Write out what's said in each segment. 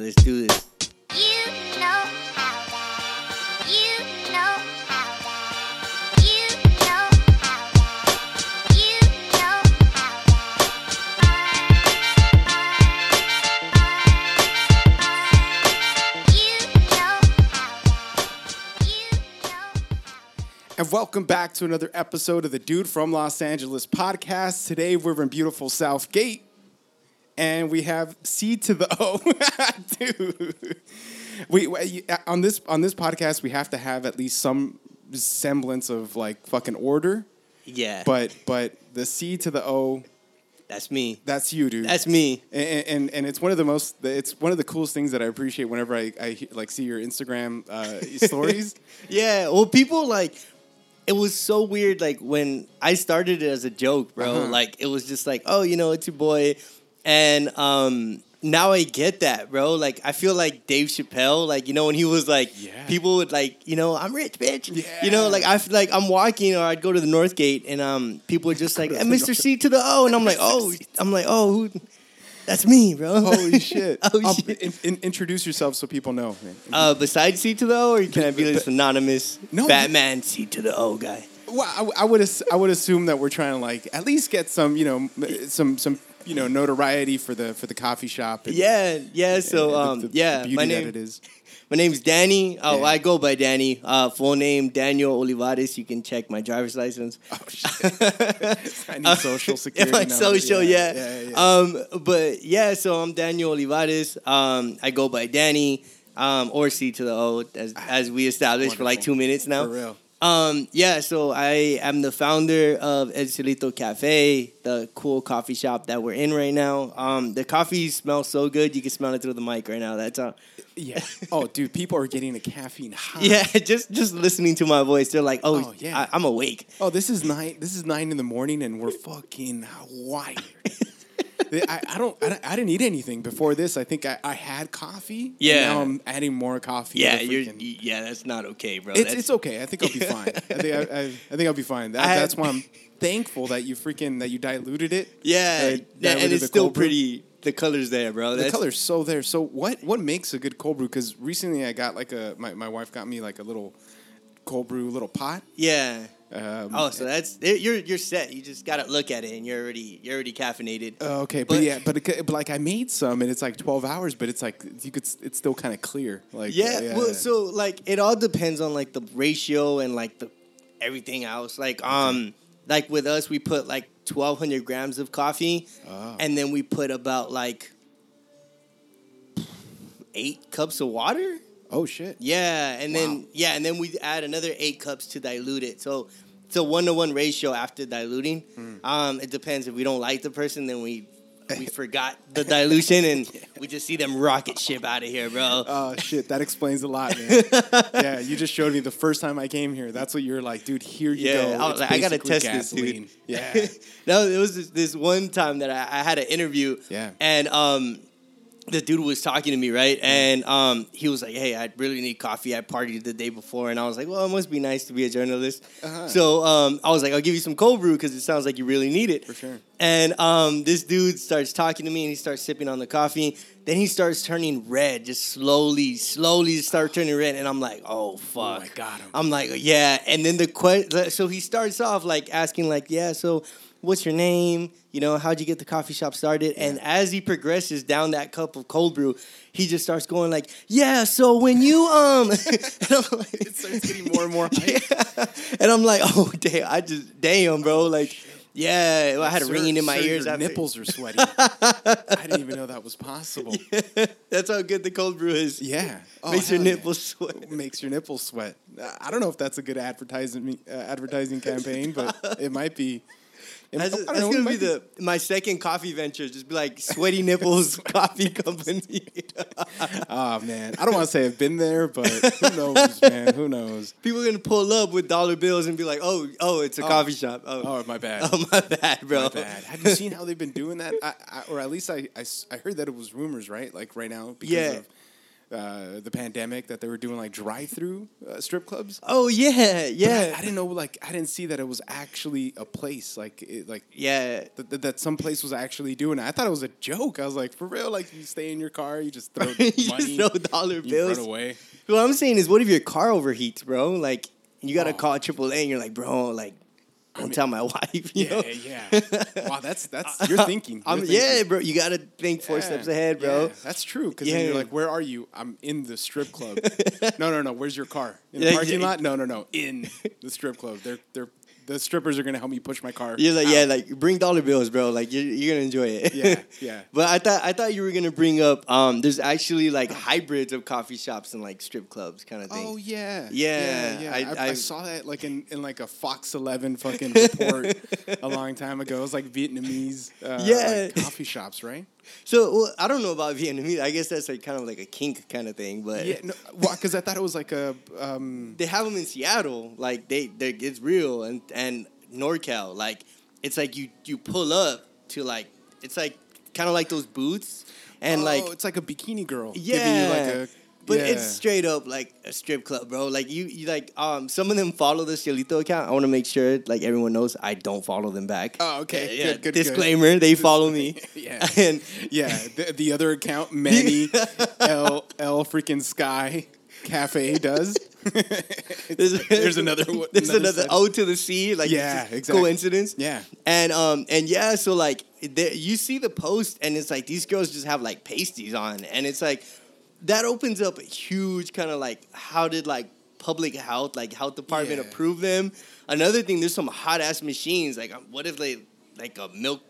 let's do this. You know how that. You know how that. You know how that. You know how that. You know how that. You know. And welcome back to another episode of the Dude from Los Angeles podcast. Today we're in beautiful Southgate, and we have C to the O. Dude, we, we on this on this podcast we have to have at least some semblance of like fucking order. Yeah, But but the C to the O, that's me. that's you, dude. That's me. and, and and it's one of the most it's one of the coolest things that I appreciate whenever I, I like see your Instagram uh, stories. Yeah, well, people like it was so weird. Like when I started it as a joke, bro. Uh-huh. Like it was just like, oh, you know, it's your boy, and um, now I get that, bro. Like I feel like Dave Chappelle. Like you know when he was like, Yeah. people would like, you know, I'm rich, bitch. You know, like I feel like I'm walking or I'd go to the North Gate and um, people would just like, "Eh, Mr. C to the O, and I'm like, oh, I'm like, oh, who? That's me, bro. Holy shit! oh Um, shit. in- in- introduce yourself so people know. Uh, besides C to the O, or can I be this anonymous No, Batman C to the O guy? Well, I, I would I would assume that we're trying to like at least get some you know some some you know notoriety for the for the coffee shop. And, Yeah, yeah. So, the- um, the- yeah, the beauty my that name, it is. my name's Danny. Oh, Yeah. I go by Danny. Uh, full name Daniel Olivares. You can check my driver's license. Oh shit! I need social security. my social, yeah. yeah, yeah. Um, but yeah, so I'm Daniel Olivares. Um, I go by Danny, um, or C to the O, as as we established for like two minutes now. For real. Um, yeah, so I am the founder of El Cielito Cafe, the cool coffee shop that we're in right now. Um, the coffee smells so good, you can smell it through the mic right now. That's how. Yeah. Oh, dude, people are getting a caffeine high. Yeah, just just listening to my voice, they're like, "Oh, Oh, yeah. I, I'm awake." Oh, this is nine. This is nine in the morning, and we're fucking wired. I, I don't. I, I didn't eat anything before this. I think I, I had coffee. and Yeah. now I'm adding more coffee. Yeah, freaking- Yeah, that's not okay, bro. It's, That's- it's okay. I think I'll be fine. I think I, I, I think I'll be fine. That, that's why I'm thankful that you freaking that you diluted it. yeah, Uh, diluted and it's still pretty. The color's there, bro. The color's so there. So what what makes a good cold brew? Because recently I got like a my, my wife got me like a little cold brew little pot. Yeah. Um, Oh, so that's you're you're set. You just gotta look at it, and you're already you're already caffeinated. Oh, okay, but, But- yeah, but, it, but like I made some, and it's like twelve hours, but it's like you could, it's still kind of clear. Like Yeah, well, so like it all depends on like the ratio and like the everything else. Like um, like with us, we put like twelve hundred grams of coffee, Ah. and then we put about like eight cups of water. Oh shit, Yeah, and then Wow. yeah, and then we add another eight cups to dilute it. So it's a one to one ratio after diluting. Hmm. Um, it depends if we don't like the person, then we. We forgot the dilution and we just see them rocket ship out of here, bro. oh shit, that explains a lot, man. yeah, you just showed me the first time I came here. That's what you're like, dude. Here you Yeah, go. Like, I gotta test this, dude. Yeah, no, it was this, this one time that I, I had an interview. Yeah. And um, the dude was talking to me, right? And um, he was like, "Hey, I really need coffee. I partied the day before." And I was like, "Well, it must be nice to be a journalist." Uh-huh. So um, I was like, "I'll give you some cold brew because it sounds like you really need it." For sure. And um, this dude starts talking to me, and he starts sipping on the coffee. Then he starts turning red, just slowly, slowly start turning red, and I'm like, "Oh fuck!" I got him. I'm like, yeah. And then the question, so he starts off like asking, like, yeah, so what's your name? You know, how'd you get the coffee shop started? And as he progresses down that cup of cold brew, he just starts going like, yeah, so when you, um, and I'm like, it starts getting more and more hype. and I'm like, oh, damn, I just, damn, bro. Like, yeah, I had a Sir- ringing in my sir, ears. Your after. nipples are sweaty. I didn't even know that was possible. That's how good the cold brew is. Yeah, Oh, Makes your hell yeah. nipples sweat. makes your nipples sweat. I don't know if that's a good advertising uh, advertising campaign, but it might be. It- That's, I that's know, gonna be the my second coffee venture. Just be like sweaty nipples coffee company. Oh man, I don't want to say I've been there, but who knows, man? Who knows? People are gonna pull up with dollar bills and be like, "Oh, oh, it's a oh. coffee shop." Oh, Oh, my bad. oh, my bad, bro. My bad. Have you seen how they've been doing that? I, I, or at least I, I heard that it was rumors, right? Like right now, because Yeah. of uh, the pandemic that they were doing like drive-through uh, strip clubs. Oh yeah, yeah, I, I didn't know like I didn't see that it was actually a place like it, like yeah. that, that, that some place was actually doing it. I thought it was a joke. I was like, for real? Like you stay in your car, you just throw you money, throw dollar bills. run away. What I'm saying is, what if your car overheats, bro? Like you gotta Oh. call AAA, and you're like, bro, like don't tell my wife. Yeah, know? yeah. Wow, that's that's you're thinking. I'm, You're yeah, bro. You gotta think four Yeah, steps ahead, bro. yeah, that's true. Because then Yeah. you're like, where are you? I'm in the strip club. no, no, no. Where's your car? In the parking lot? No, no, no. In the strip club. They're they're the strippers are gonna help me push my car. You're like, yeah, like bring dollar bills, bro. Like you're, you're gonna enjoy it. Yeah, yeah. but I thought I thought you were gonna bring up um, there's actually like hybrids of coffee shops and like strip clubs kind of thing. Oh yeah, Yeah, yeah. I- I, I, I- saw that like in, in like a Fox Eleven fucking report a long time ago. It was like Vietnamese, uh, Yeah. like coffee shops, right? So well, I don't know about Vietnamese. I guess that's like kind of like a kink kind of thing, but Yeah, no, because I thought it was like a um, they have them in Seattle. Like they, they it's real and and NorCal. Like it's like you you pull up to like it's like kind of like those booths and oh, like it's like a bikini girl. yeah, giving you like a, but yeah. it's straight up like a strip club, bro. Like you you like um some of them follow the Cielito account. I want to make sure like everyone knows I don't follow them back. Oh, okay. Yeah, Good, good, good. Disclaimer: They follow me. Yeah. and yeah. The, the other account, Manny L L freaking Sky Cafe does. there's, There's another one- There's another another O to the C. Like Yeah, exactly. Coincidence. Yeah. And um and yeah, so like there, you see the post and it's like these girls just have like pasties on and it's like that opens up a huge kind of like how did like public health like health department Yeah. approve them? Another thing, there's some hot ass machines. Like um, what if they like a milk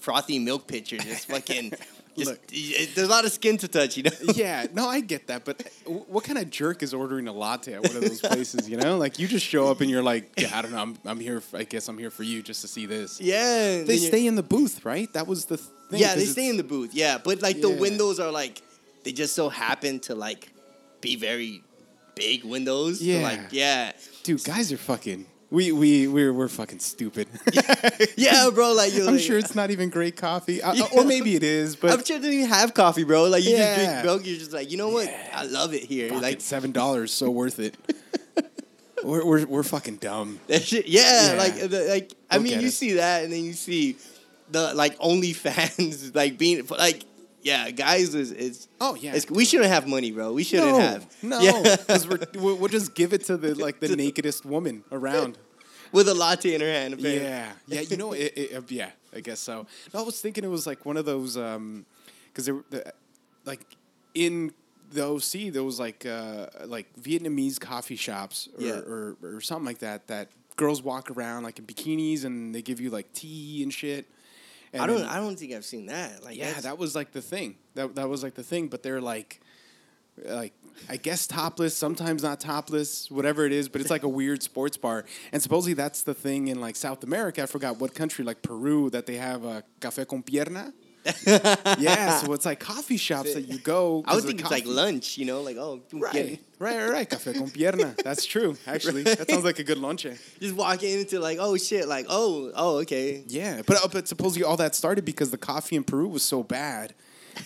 frothy milk pitcher just fucking. Just, Look. it- there's a lot of skin to touch, you know. yeah, no, I get that, but what kind of jerk is ordering a latte at one of those places? You know, like you just show up and you're like, yeah, I don't know, I'm, I'm here. I guess I'm here for you just to see this. Yeah, They stay in the booth, right? That was the thing. Yeah, they stay in the booth. Yeah, but like the windows are like they just so happen to like be very big windows. So, Yeah. like yeah, dude. Guys are fucking. We we we're we're fucking stupid. yeah, bro. Like you're I'm like- sure it's not even great coffee, uh, or maybe it is, but I'm sure they even have coffee, bro. Like you just drink milk. You're just like, you know what? I love it here. Fuck like it, seven dollars, so worth it. we're, we're we're fucking dumb. that shit. Yeah, Yeah. like the, like I mean, you see that, and then you see the like OnlyFans, like being like. Yeah, guys, is is Oh, yeah. it's- we shouldn't have money, bro. We shouldn't no, have. no, yeah. we're we'll we'll just give it to the like the nakedest woman around. with a latte in her hand. Apparently. Yeah, yeah. You know, it, it, uh, yeah. I guess so. No, I was thinking it was like one of those because there, the, like in the OC, there was like uh, like Vietnamese coffee shops or, Yeah. or or something like that that girls walk around like in bikinis and they give you like tea and shit. And I don't. then- I don't think I've seen that. Like, yeah, that was like the thing. That that was like the thing. But they're like, like I guess topless, sometimes not topless, whatever it is. But it's like a weird sports bar. And supposedly that's the thing in like South America. I forgot what country, like Peru, that they have a café con pierna. yeah, so it's like coffee shops that you go. I would think it's like lunch. You know, like oh, Right, get- right, right, right. Café con pierna. That's true. Actually, that sounds like a good lunch. just walking into like oh shit, like oh oh okay. Yeah, but uh, but supposedly all that started because the coffee in Peru was so bad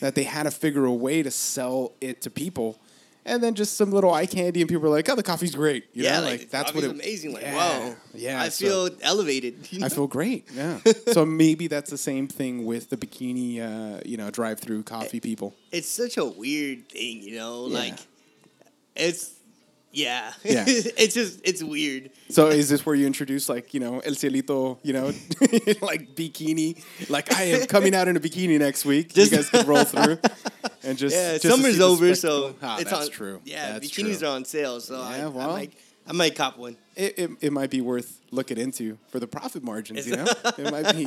that they had to figure a way to sell it to people, and then just some little eye candy, and people are like, "Oh, the coffee's great." You yeah, know? like, that's what it. amazing. Like Yeah, wow, yeah. I so- feel elevated. you I feel great. Yeah. so maybe that's the same thing with the bikini, uh, you know, drive-through coffee people. it's such a weird thing, you know. Yeah. Like it's yeah, Yeah. it's just it's weird. So is this where you introduce like you know El Cielito, you know, like bikini? Like I am coming out in a bikini next week. Just- you guys could roll through and just Yeah, just summer's over, so Ah, it's that's on. true. Yeah, That's bikinis true. are on sale, so I, Yeah, I well. might I might cop one. it, it, it might be worth looking into for the profit margins. You know, it might be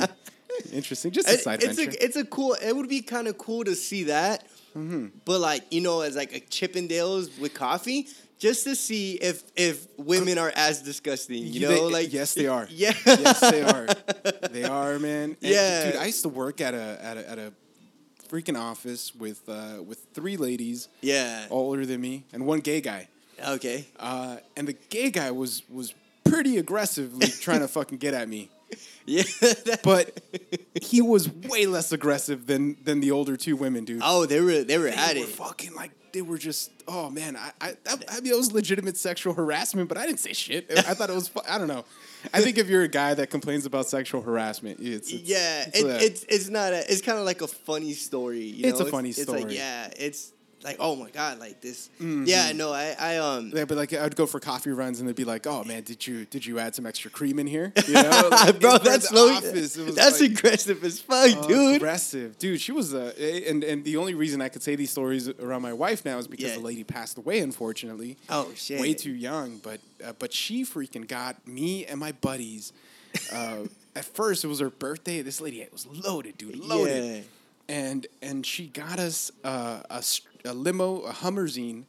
interesting. Just a side it's venture. a it's a cool. It would be kind of cool to see that, Mm-hmm. but like you know, as like a Chippendales with coffee, just to see if if women are as disgusting. You They- know, like yes, they are. Yeah, yes, they are. They are, man. And, Yeah. dude. I used to work at a at a, at a freaking office with uh, with three ladies yeah. older than me and one gay guy. Okay. Uh, and the gay guy was was pretty aggressively trying to fucking get at me. Yeah. but he was way less aggressive than than the older two women, dude. oh, they were they were they at were it. fucking like they were just oh man I I, that, I mean it was legitimate sexual harassment but I didn't say shit I thought it was I don't know I think if you're a guy that complains about sexual harassment it's, it's yeah, it's, it, it's it's not a. It's kind of like a funny story. You It's know? a funny It's story. like yeah, it's like oh my god, like this. Mm-hmm. Yeah, no, I I um. yeah, but like I'd go for coffee runs and they'd be like, "Oh man, did you did you add some extra cream in here?" You know, Like, Bro, that's low. office, That's like, aggressive as fuck, dude. aggressive, dude. She was uh, and and the only reason I could say these stories around my wife now is because Yeah. the lady passed away, unfortunately. Oh shit. way too young, but uh, but she freaking got me and my buddies. Uh, at first, it was her birthday. This lady was loaded, dude, loaded, Yeah. And and she got us uh, a, a limo, a Hummerzine.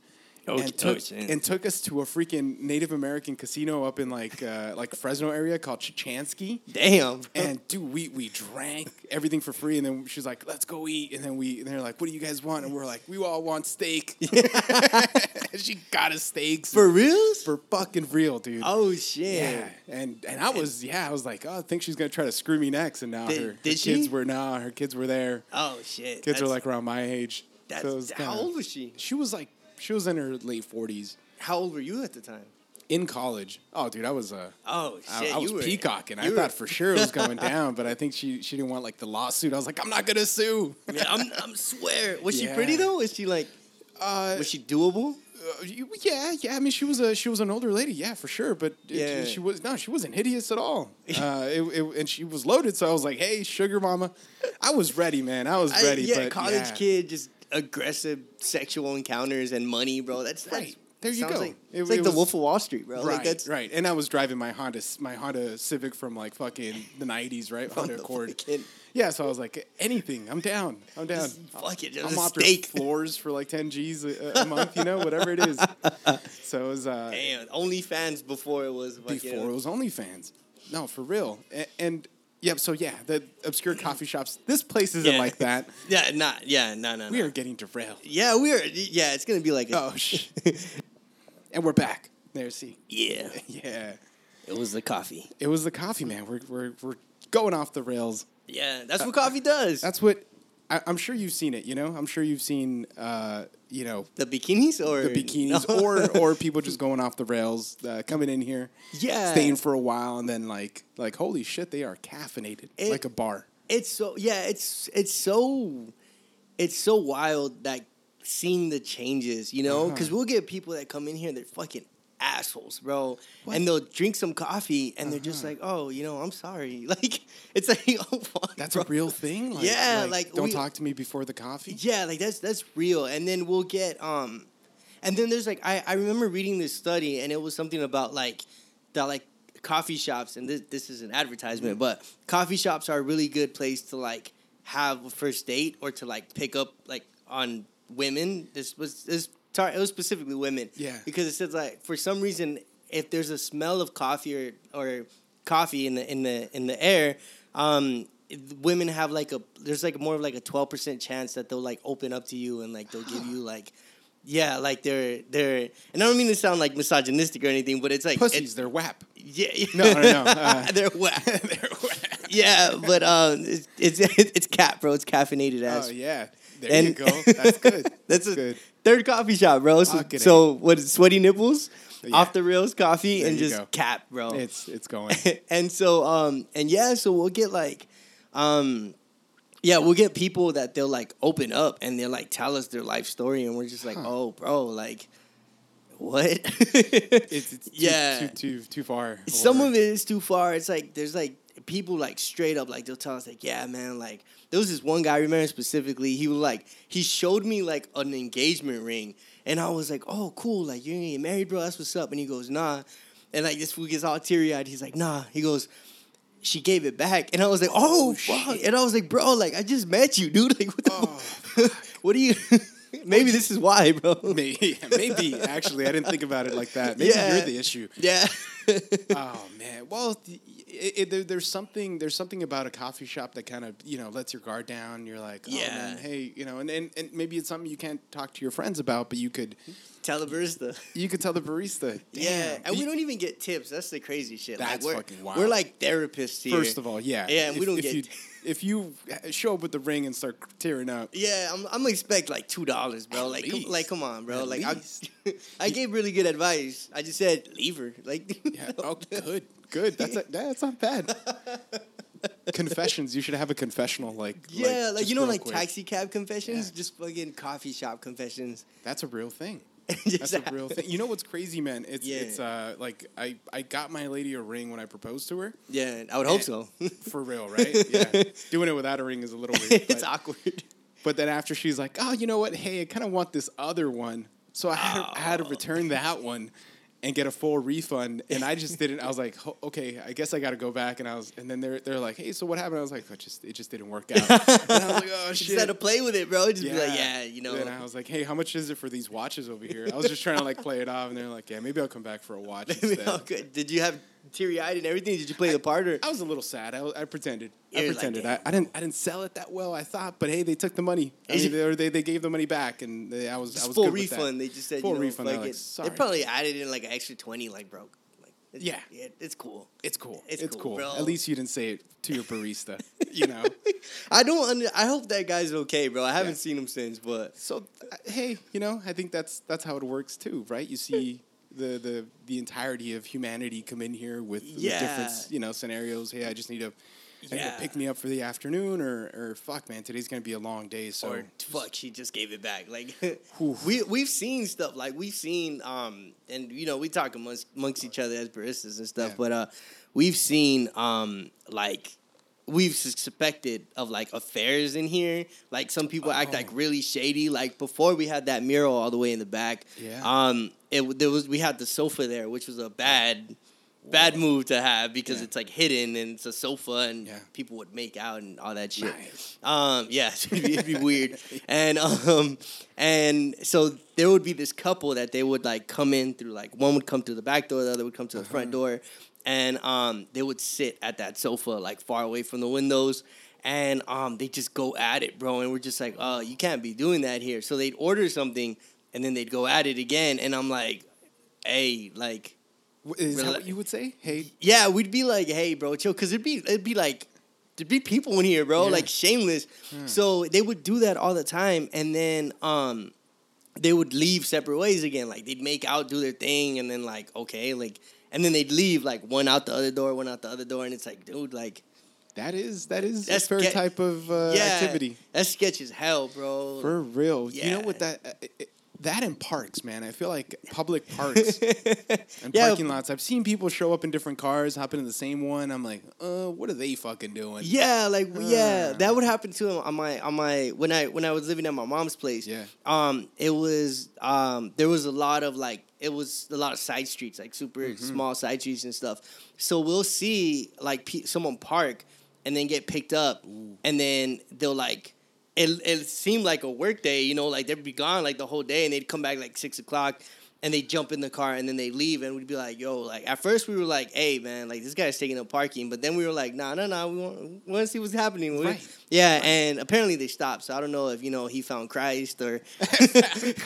Oh, and, took, oh, and took us to a freaking Native American casino up in like uh, like Fresno area called Chukchansi. Damn. And dude, we we drank everything for free, and then she's like, "Let's go eat." And then we and they're like, "What do you guys want?" And we're like, "We all want steak." she got us steaks For real, for fucking real, dude. Oh shit. yeah, and and I was yeah, I was like, oh, I think she's gonna try to screw me next, and now Did- her, did kids were nah, her kids were there. Oh shit. Kids are like around my age. That's, So how kinda- old was she? She was like, she was in her late forties How old were you at the time? in college. Oh, dude, I was uh, Oh I, shit. I was you were, peacocking. I were- thought for sure it was going down, but I think she she didn't want like the lawsuit. I was like, I'm not gonna sue. Yeah, I'm, I'm swear. Was she pretty though? Was she like? Uh, Was she doable? Uh, yeah, yeah. I mean, she was a she was an older lady, yeah, for sure. But it- Yeah. she was no, she wasn't hideous at all. Uh, it, it, and she was loaded, so I was like, "Hey, sugar mama," I was ready, man. I was I- ready. yeah, but college yeah. kid, just aggressive sexual encounters and money, bro. That's, that's Right. There you go. Like, It- it's like it the was- Wolf of Wall Street, bro. Right, Like that's right. And I was driving my Honda, my Honda Civic from like fucking the '90s, right? Honda Accord. fucking- Yeah, so I was like, anything, I'm down. I'm down. Just fuck it, just I'm off steak. floors for like 10 G's a, a month, you know, whatever it is. So it was uh, Damn, OnlyFans before it was before it was OnlyFans. No, for real. And, and yep, so yeah, the obscure coffee shops. This place isn't Yeah. like that. Yeah, not yeah, no, no, no. We are getting derailed. Yeah, we are. Yeah, it's gonna be like a, Oh, sh- and we're back. There's see. yeah. Yeah. It was the coffee. It was the coffee, man. We're, we're, we're going off the rails. Yeah, that's what coffee does. Uh, That's what I, I'm sure you've seen it. You know, I'm sure you've seen, uh, you know, the bikinis or the bikinis No. or or people just going off the rails, uh, coming in here, Yeah. staying for a while, and then like like holy shit, they are caffeinated It- like a bar. it's so yeah it's it's so it's so wild that seeing the changes you know Uh-huh. because we'll get people that come in here they're fucking assholes bro and they'll drink some coffee and they're just like oh you know i'm sorry like it's like oh fuck That's bro. a real thing. Like, Yeah, like, don't we- talk to me before the coffee. yeah like that's that's real and then we'll get um and then there's like i i remember reading this study and it was something about like that like coffee shops and this this is an advertisement but coffee shops are a really good place to like have a first date or to like pick up like on women this was this sorry it was specifically women Yeah. because it says like for some reason if there's a smell of coffee or or coffee in the in the in the air um women have like a there's like more of like a 12% chance that they'll like open up to you and like they'll give you like yeah like they're they're and I don't mean to sound like misogynistic or anything but it's like Pussies, it's, they're WAP. yeah No, no, no. Uh, they're whack. they're WAP. yeah but um it's it's it's cap bro it's caffeinated ass. Oh yeah, there And- you go. That's good. That's a good. third coffee shop, bro. So, so what is sweaty nipples, Yeah. off the rails coffee, There and just go. cap, bro. It's it's going. and so um and yeah, so we'll get like um yeah, we'll get people that they'll like open up and they'll like tell us their life story and we're just like, Huh. oh bro, like what? It's, it's too, Yeah. too too too far. Some Or- of it is too far. It's like there's like people like straight up like they'll tell us like, yeah, man, like there was this one guy I remember specifically. He was like he showed me like an engagement ring, and I was like, oh, cool, like you're gonna get married, bro. That's what's up. And he goes, nah, and like this fool gets all teary eyed. He's like, nah. He goes. She gave it back, and I was like, "Oh, oh fuck!" And I was like, "Bro, like I just met you, dude. Like, what the? Oh. what do you? Maybe this is why, bro. Maybe, maybe actually, I didn't think about it like that. Maybe Yeah. you're the issue. Yeah, Oh man. Well, it, it, there, there's something there's something about a coffee shop that kind of you know lets your guard down. You're like, oh, Yeah. man, hey, you know, and, and and maybe it's something you can't talk to your friends about, but you could mm-hmm. Tell the barista. you could tell the barista. Yeah, and we don't even get tips. That's the crazy shit. That's like, we're, fucking wild. We're like therapists here. First of all, yeah, Yeah, and we don't if get- You, if you show up with the ring and start tearing up, Yeah, I'm, I'm gonna expect like two dollars, bro. At like, come, least. like, come on, bro. At like, I. I gave really good advice. I just said leave her. Like, yeah, oh, good, good. That's a, that's not bad. Confessions. You should have a confessional, like yeah, like, just you know, like quick. taxi cab confessions, Yeah. just fucking coffee shop confessions. That's a real thing. That's a real thing. You know what's crazy, man? It's Yeah. it's uh like I I got my lady a ring when I proposed to her. Yeah, I would hope so. For real, right? Yeah. Doing it without a ring is a little weird. it's awkward. but then after she's like, "Oh, you know what? Hey, I kind of want this other one." So I had to, I had to return that one and get a full refund, and I just didn't. I was like, "Okay, I guess I got to go back." And I was, and then they're they're like, "Hey, so what happened?" I was like, "It just it just didn't work out." and I was like, "Oh shit." just had to play with it, bro. Just be like, yeah, you know. Then I was like, "Hey, how much is it for these watches over here?" I was just trying to like play it off, and they're like, "Yeah, maybe I'll come back for a watch instead." okay. Did you have teary eyed and everything? Did you play the part or? I was a little sad. I, I pretended. I You're like, pretended. I, I didn't. I didn't sell it that well. I thought, but hey, they took the money. I mean, they, or they they gave the money back, and they, I was I Just was full good with that. refund. They just said Full you know, refund. Like, it. "Sorry." They probably added in like an extra twenty, like broke. Like, it's, Yeah. yeah, it's cool. It's cool. It's It's, cool, cool. At least you didn't say it to your barista. you know. I don't. Under, I hope that guy's okay, bro. I haven't Yeah. seen him since, but So uh, hey, you know, I think that's that's how it works too, right? You see the the the entirety of humanity come in here with, with different you know scenarios. Hey, I just need a. I Yeah. to pick me up for the afternoon, or, or fuck, man, today's gonna be a long day. So or fuck, she just gave it back. Like we we've seen stuff like we've seen um and you know we talk amongst, amongst each other as baristas and stuff, Yeah. but uh we've seen um like we've suspected of like affairs in here. Like some people act like Oh. really shady. Like before we had that mural all the way in the back. Yeah. Um, it there was we had the sofa there, which was a bad. Bad move to have because Yeah. it's like hidden and it's a sofa and Yeah. people would make out and all that shit. Nice. Um, yeah, it'd be, it'd be weird. And um, and so there would be this couple that they would like come in through like one would come through the back door, the other would come to the front door, and um, they would sit at that sofa like far away from the windows. And um, they just go at it, bro. And we're just like, oh, you can't be doing that here. So they'd order something, and then they'd go at it again. And I'm like, hey, like, Is that what you would say? Hey, yeah, we'd be like, hey, bro, chill, because it'd be it'd be like there'd be people in here, bro, Yeah. like shameless. So they would do that all the time, and then um, they would leave separate ways again. Like they'd make out, do their thing, and then like okay, like, and then they'd leave like one out the other door, one out the other door, and it's like, dude, like, that is that is That's a fair get- type of uh, yeah, activity That's sketch as hell, bro. for real. You know what that uh, it- that in parks, man. I feel like public parks and Yeah. parking lots. I've seen people show up in different cars, hop into the same one. I'm like, uh, what are they fucking doing? Yeah, like yeah, Uh. that would happen to him on my on my when I when I was living at my mom's place. Yeah. Um, it was um there was a lot of like it was a lot of side streets, like super Mm-hmm. small side streets and stuff. So we'll see like pe- someone park and then get picked up, and then they'll like. It, it seemed like a work day, you know, like they'd be gone like the whole day and they'd come back like six o'clock and they jump in the car and then they leave and we'd be like, yo, like at first we were like, hey man, like this guy's taking up parking, but then we were like, nah, nah, nah, we want, we want to see what's happening. We- Right. Yeah, and apparently they stopped. So I don't know if you know he found Christ or Christ.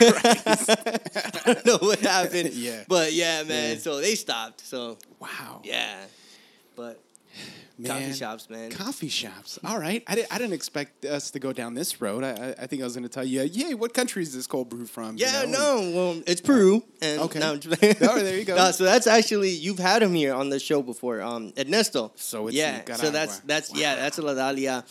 I don't know what happened. Yeah. but yeah, man. Yeah. So they stopped. So Wow. yeah, but Man. coffee shops, man. Coffee shops. All right. I, didn't I didn't expect us to go down this road. I, I, think I was going to tell you, yeah, what country is this cold brew from? you Yeah, know? no, well, it's Peru. And Okay. no, I'm just playing. Oh, there you go. No, so that's actually you've had him here on the show before, um, Ernesto. So it's yeah, so that's that's yeah, that's a La Dalia.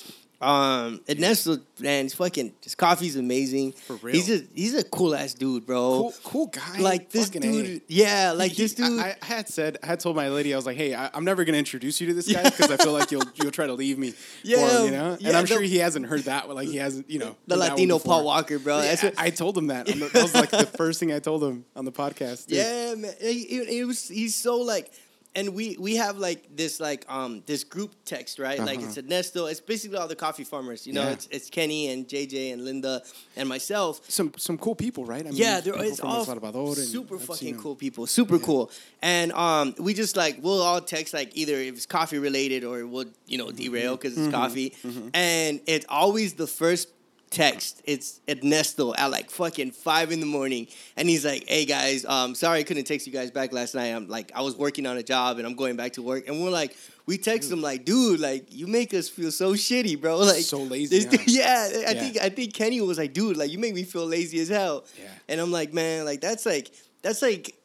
Um, Ernesto, man, he's fucking his coffee's amazing. For real. he's a he's a cool ass dude, bro. Cool, cool guy. Like this Fucking dude, A. yeah, like He- this dude. I, I had said, I had told my lady, I was like, "Hey, I, I'm never gonna introduce you to this guy because I feel like you'll you'll try to leave me Yeah, him, you know." And yeah, I'm sure he hasn't heard that. Like he hasn't, you know, the heard that one Latino. Paul Walker, bro. Yeah, what, I told him that. The- that was like the first thing I told him on the podcast. dude. Yeah, man. He- he was he's so like and we we have like this like um this group text right like Uh-huh. it's Ernesto it's basically all the coffee farmers you know Yeah. it's it's Kenny and JJ and Linda and myself Some some cool people, right? I mean, yeah, there from El Salvador and super fucking cool people, super cool. And um, we just like we'll all text like either if it's coffee related or we'll you know derail because Mm-hmm. it's coffee, and it's always the first text. It's Ernesto at like fucking five in the morning, and he's like, "Hey guys, um, sorry I couldn't text you guys back last night. I'm like I was working on a job and I'm going back to work." And we're like, we text him like, "Dude, like you make us feel so shitty, bro. Like So lazy, this- huh? yeah, I Yeah. think I think Kenny was like, "Dude, like you make me feel lazy as hell." Yeah. And I'm like, man, like that's like that's like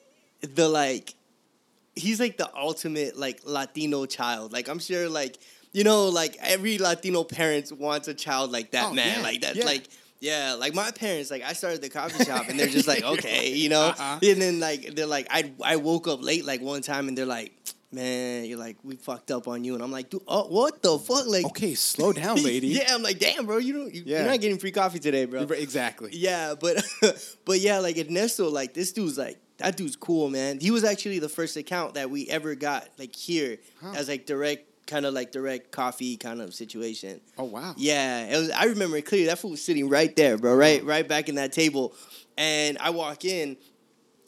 the like he's like the ultimate like Latino child. Like I'm sure like you know like every Latino parent wants a child like that Oh, man. yeah, Like that's yeah. like yeah, like my parents, like I started the coffee shop and they're just like, okay, you know? Uh-huh. And then like they're like I I woke up late like one time and they're like, Man, you're like, we fucked up on you. And I'm like, dude, oh, what the fuck? Like Okay, slow down, lady. yeah, I'm like, damn, bro, you don't you, Yeah. you're not getting free coffee today, bro. Exactly. Yeah, but but yeah, like Ernesto, like this dude's like that dude's cool, man. He was actually the first account that we ever got like here Huh. as like direct kind of like direct coffee kind of situation. Oh wow. Yeah, it was. I remember it clearly. That fool was sitting right there, bro. Right, right back in that table, and I walk in,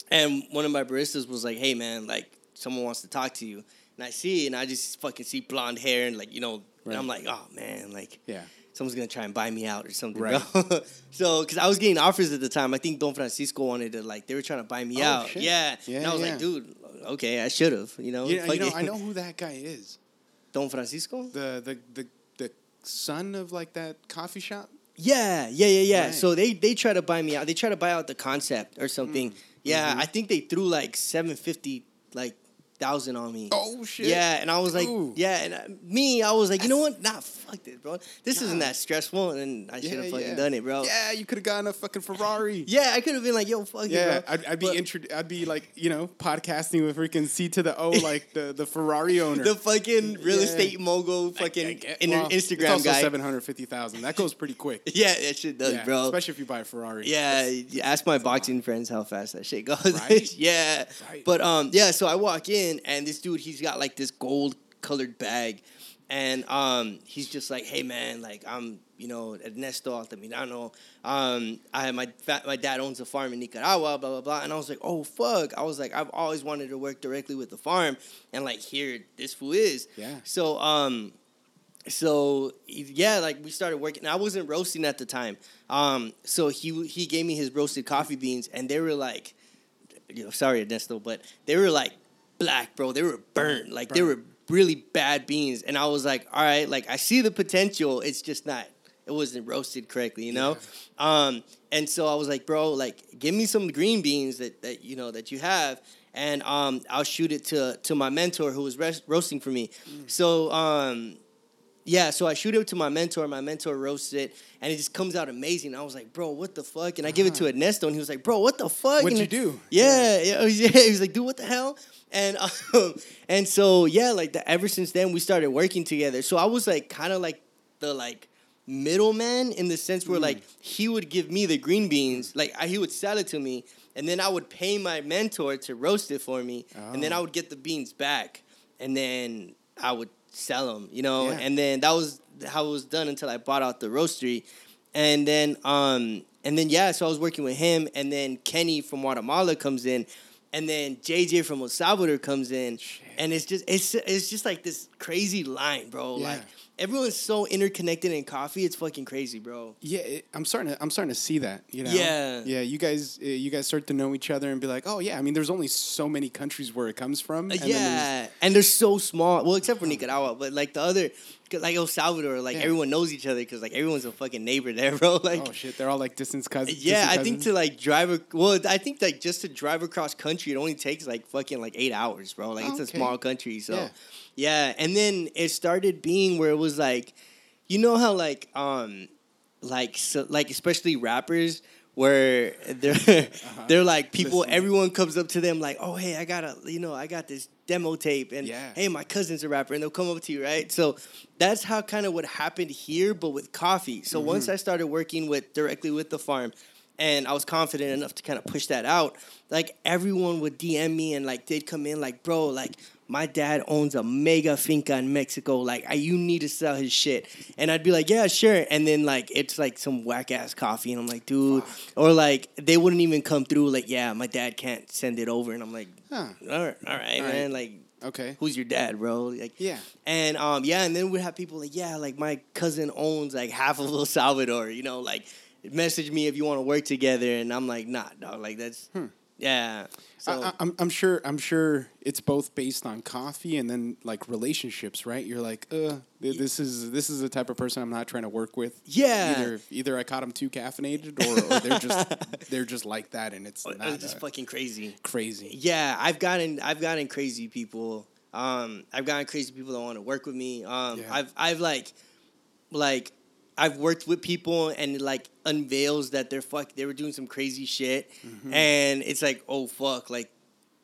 and one of my baristas was like, "Hey, man, like someone wants to talk to you." And I see, and I just fucking see blonde hair, and like you know, Right. and I'm like, "Oh man, like." Yeah. someone's gonna try and buy me out or something, Right. bro. so, because I was getting offers at the time, I think Don Francisco wanted to like they were trying to buy me Oh, out. shit. Yeah. Yeah, and I was yeah. like, dude, okay, I should have. You know, Yeah, you know, I know who that guy is. Don Francisco. The the the the son of like that coffee shop. Yeah, yeah, yeah, yeah. Right. So they they try to buy me out. They try to buy out the concept or something. Mm. Yeah, Mm-hmm. I think they threw like seven fifty like thousand on me. Oh shit. Yeah, and I was like, Ooh. yeah, and uh, me, I was like, you know what? Nah, fuck this, bro. This isn't that stressful, and I should have fucking done it, bro. Yeah, you could have gotten a fucking Ferrari. Yeah, I could have been like, yo, fuck Yeah, it, bro. I'd, I'd be But- intro- I'd be like you know podcasting with freaking C to the O like the, the Ferrari owner. the fucking real Yeah. estate mogul, fucking I- I get- well, Instagram also guy. seven hundred fifty thousand. That goes pretty quick. Yeah, that shit does, Yeah, bro. Especially if you buy a Ferrari. Yeah, ask my boxing friends how fast that shit goes. Right? yeah. Right. But um, yeah. So I walk in and this dude, he's got like this gold colored bag, and um, he's just like, "Hey man, like I'm, you know, Ernesto Altamirano. Um, I my fa- my dad owns a farm in Nicaragua, blah blah blah." And I was like, "Oh fuck!" I was like, "I've always wanted to work directly with the farm, and like here, this fool is." Yeah. So um, so yeah, like we started working. I wasn't roasting at the time. Um, so he he gave me his roasted coffee beans, and they were like, you know, sorry Ernesto, but they were like black, bro. They were burnt, like they were really bad beans. And I was like, all right, like I see the potential. It's just not. It wasn't roasted correctly, you know. Um, and so I was like, bro, like give me some green beans that that you know that you have. And um, I'll shoot it to to my mentor who was rest- roasting for me. So um, yeah, so I shoot it to my mentor. My mentor roasts it, and it just comes out amazing. I was like, "Bro, what the fuck?" And I give it to Ernesto, and he was like, "Bro, what the fuck?" What'd And you do? Yeah, yeah, yeah. He was like, "Dude, what the hell?" And um, and so yeah, like the, ever since then we started working together. So I was like, kind of like the like middleman in the sense where like he would give me the green beans, like I, he would sell it to me, and then I would pay my mentor to roast it for me, and then I Oh. would get the beans back, and then I would sell them, you know, Yeah. and then that was how it was done until I bought out the roastery, and then um and then yeah, so I was working with him, and then Kenny from Guatemala comes in, and then JJ from El Salvador comes in, and it's just it's it's just like this crazy line, bro. Yeah. Like everyone's so interconnected in coffee, it's fucking crazy, bro. Yeah, it, I'm starting to I'm starting to see that. You know. Yeah. Yeah. You guys uh, you guys start to know each other and be like, oh yeah. I mean, there's only so many countries where it comes from. and then there's- yeah, and they're so small. Well, except for Nicaragua, but like the other, 'cause, like El Salvador, like Yeah. everyone knows each other because like everyone's a fucking neighbor there, bro. Like oh shit, they're all like distance cousins. Yeah, I think cousins? to like drive. A, well, I think like just to drive across country, it only takes like fucking like eight hours, bro. Like Oh, it's a small country, so Yeah. yeah. And then it started being where it was like, you know how like um, like so, like especially rappers where they're they're like people. Uh-huh. Everyone comes up to them like, oh hey, I got a you know I got this demo tape, and Yeah. hey, my cousin's a rapper, and they'll come up to you, right? So that's how kind of what happened here, but with coffee. So Mm-hmm. once I started working with directly with the farm, and I was confident enough to kind of push that out. Like everyone would DM me and like they'd come in like, bro, like my dad owns a mega finca in Mexico. Like, I, you need to sell his shit. And I'd be like, yeah, sure. And then like it's like some whack ass coffee, and I'm like, dude, or like they wouldn't even come through. Like, yeah, my dad can't send it over, and I'm like, Huh. all right, all right, All man, like. Okay. Who's your dad, bro? Like, Yeah. and um, yeah, and then we have people like, yeah, like my cousin owns like half of El Salvador, you know, like message me if you want to work together, and I'm like, nah, dog, like that's, yeah. So I, I- I'm, I'm sure I'm sure it's both based on coffee and then like relationships, right? You're like, uh, this is this is the type of person I'm not trying to work with. Yeah. Either either I caught them too caffeinated, or, or they're just they're just like that, and it's it's not just uh, fucking crazy. crazy. Yeah, I've gotten I've gotten crazy people. Um, I've gotten crazy people that want to work with me. Um, Yeah. I've I've like like I've worked with people and it like unveils that they're fuck they were doing some crazy shit, Mm-hmm. and it's like oh fuck like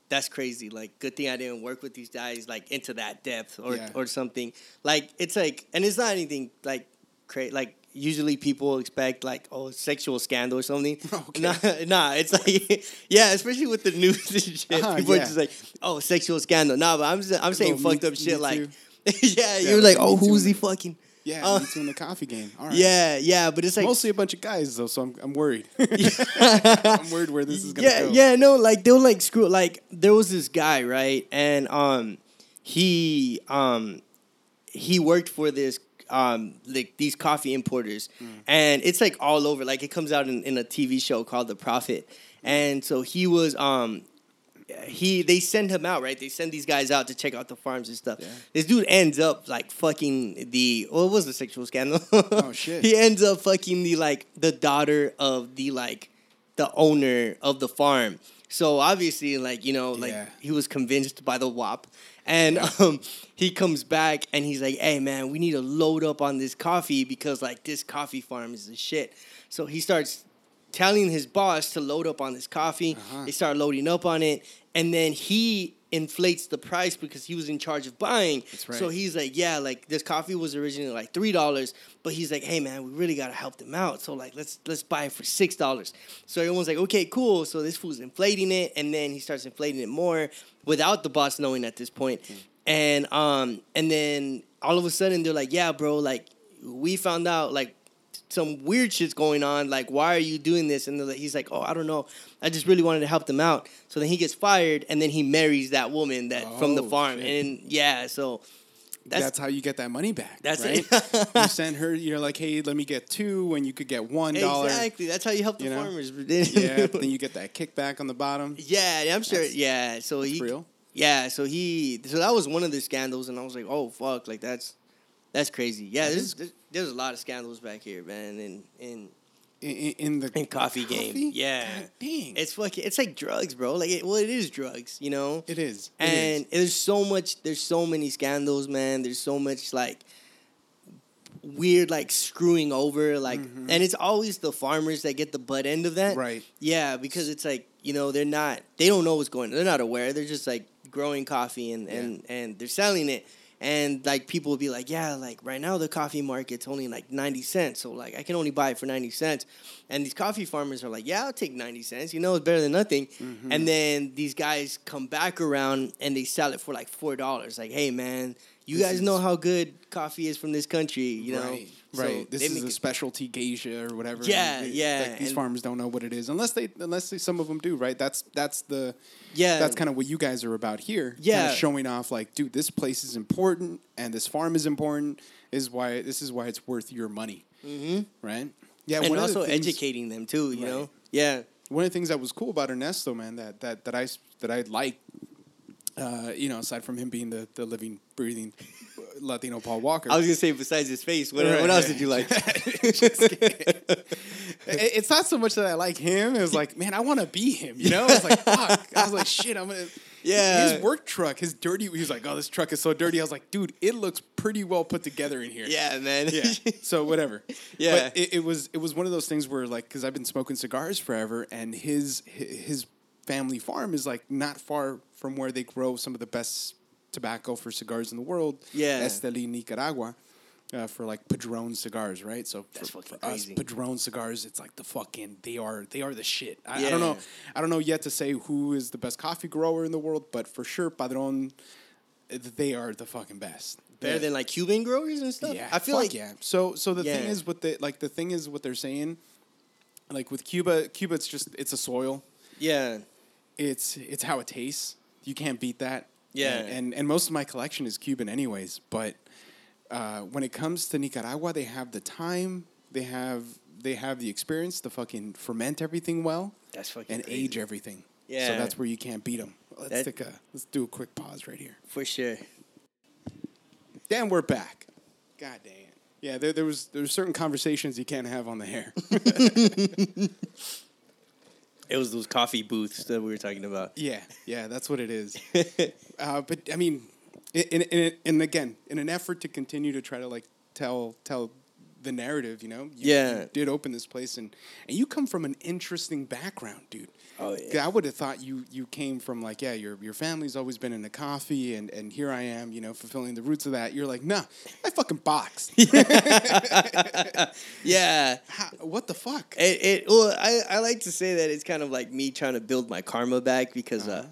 that's crazy. Like good thing I didn't work with these guys like into that depth or Yeah. or something. Like it's like and it's not anything like crazy like. Usually people expect like oh sexual scandal or something. Okay. Nah, nah, it's like yeah, especially with the news and shit. Uh-huh, people yeah. are just like, oh, sexual scandal. Nah, but I'm just, I'm saying fucked Me- up shit like, yeah, Yeah, you're like, oh, who's he fucking? Yeah, Uh, in the coffee game. All right. Yeah, yeah, but it's like Mostly a bunch of guys though, so I'm I'm worried. I'm worried where this is gonna yeah, go. yeah, no, like they'll like screw like there was this guy, right? And um he um he worked for this um like these coffee importers Hmm. and it's like all over like it comes out in, in a tv show called the prophet and so he was um he they send him out right they send these guys out to check out the farms and stuff Yeah. this dude ends up like fucking the what was the sexual scandal Oh, shit. he ends up fucking the like the daughter of the like the owner of the farm so obviously like you know like Yeah. he was convinced by the WAP, and um he comes back and he's like hey man we need to load up on this coffee because like this coffee farm is the shit so he starts telling his boss to load up on this coffee. Uh-huh. They start loading up on it, and then he inflates the price because he was in charge of buying. That's right. So he's like, yeah, like this coffee was originally like three dollars, but he's like, hey man, we really gotta help them out. So like, let's let's buy it for six dollars. So everyone's like, okay, cool. So this fool's inflating it, and then he starts inflating it more without the boss knowing at this point. And um, and then all of a sudden they're like, yeah, bro, like we found out like some weird shit's going on. Like, why are you doing this? And like- he's like, oh, I don't know. I just really wanted to help them out. So then he gets fired, and then he marries that woman that from the Oh, farm. shit. And yeah, so That's, that's, how you get that money back. That's right? it. you send her. You're like, hey, let me get two when you could get one dollar. exactly that's how you help the you know? farmers. Yeah, then you get that kickback on the bottom. yeah, I'm sure. That's- yeah, so he real. Yeah, so he so that was one of the scandals, and I was like, oh fuck, like that's that's crazy. Yeah, there's, there's there's a lot of scandals back here, man, and in In, in- the in coffee, game. Yeah, God dang. it's fucking it's like drugs, bro. Like it, well, it is drugs, you know. it is. It and is. there's so much there's so many scandals man there's so much like weird like screwing over like and it's always the farmers that get the butt end of that Mm-hmm. Right. yeah because it's like you know they're not they don't know what's going on they're not aware they're just like growing coffee and and and they're selling it and like people will be like yeah like right now the coffee market's only like 90 cents so like i can only buy it for 90 cents. And these coffee farmers are like yeah i'll take 90 cents you know it's better than nothing. Mm-hmm. and then these guys come back around and they sell it for like four dollars like hey man you This guys is- know how good coffee is from this country you know? Right, So right. This is a specialty geisha or whatever. Yeah, They- yeah, Like, these farmers don't know what it is unless they unless they, some of them do. Right. That's that's the yeah that's kind of what you guys are about here. Yeah. Kinda showing off like, dude, this place is important and this farm is important. Is why this is why it's worth your money. Mm-hmm. Right. Yeah. and one of the also things- educating them too you Right. know yeah one of the things that was cool about Ernesto, man, that that that I that I like, uh, you know, aside from him being the the living, breathing Latino Paul Walker. i was gonna say besides his face what, Right, what else right. did you like It- it's not so much that I like him. It was like, man, I want to be him. You know, I was like, fuck. I was like, shit, I'm gonna. Yeah. His work truck, his dirty. He was like, oh, this truck is so dirty. I was like, dude, it looks pretty well put together in here. yeah man Yeah. So whatever. Yeah. But it, it was it was one of those things where like because I've been smoking cigars forever, and his his family farm is like not far from where they grow some of the best tobacco for cigars in the world. Yeah. Esteli, Nicaragua. uh, for like Padron cigars, right? So for, That's fucking for us, crazy. Padron cigars, it's like the fucking they are they are the shit. I, I don't know, I don't know yet to say who is the best coffee grower in the world, but for sure, Padron, they are the fucking best. Better They're- than like Cuban growers and stuff. yeah, I feel fuck like yeah. So so the thing is what the like the thing is what they're saying, like with Cuba, Cuba, it's just it's a soil. yeah, It's it's how it tastes. You can't beat that. Yeah. And and, and most of my collection is Cuban anyways. But uh, when it comes to Nicaragua, they have the time. They have they have the experience to fucking ferment everything well that's fucking and crazy. age everything. Yeah. So that's where you can't beat them. Let's That- take a let's do a quick pause right here. for sure. Then we're back. God damn. Yeah, there, there was there were certain conversations you can't have on the hair. It was those coffee booths that we were talking about. yeah, yeah, that's what it is. uh, but I mean, in, in, in, and again, in an effort to continue to try to like tell tell the narrative, you know, you, Yeah. you did open this place, and and you come from an interesting background, dude. Oh, yeah. I would have thought you you came from like yeah your your family's always been into coffee and and here I am you know fulfilling the roots of that. You're like nah, I fucking boxed. Yeah. How, what the fuck? It, it well, I, I like to say that it's kind of like me trying to build my karma back because uh,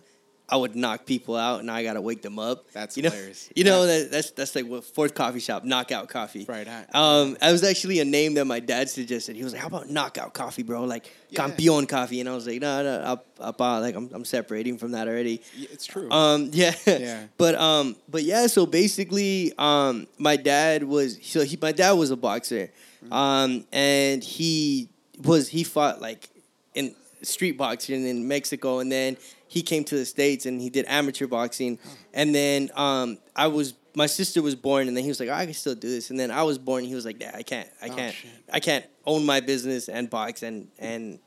I would knock people out and I gotta wake them up. That's you know, hilarious. You know Yeah. that that's that's like what fourth coffee shop, knockout coffee. Right, I- Um, I was actually a name that my dad suggested. He was like, "How about knockout coffee, bro? Like Yeah. campeon coffee." And I was like, "No, no, I'll, buy- like I'm, I'm separating from that already." Yeah, it's true. Um, yeah, Yeah. But um, but yeah. So basically, um, my dad was so he my dad was a boxer, Mm-hmm. um, and he was he fought like in street boxing in Mexico, and then he came to the states and he did amateur boxing, and then um, I was. My sister was born, and then he was like, "I can still do this." And then I was born, and he was like, "Nah, I can't. I Oh, can't. shit. I can't own my business and box and and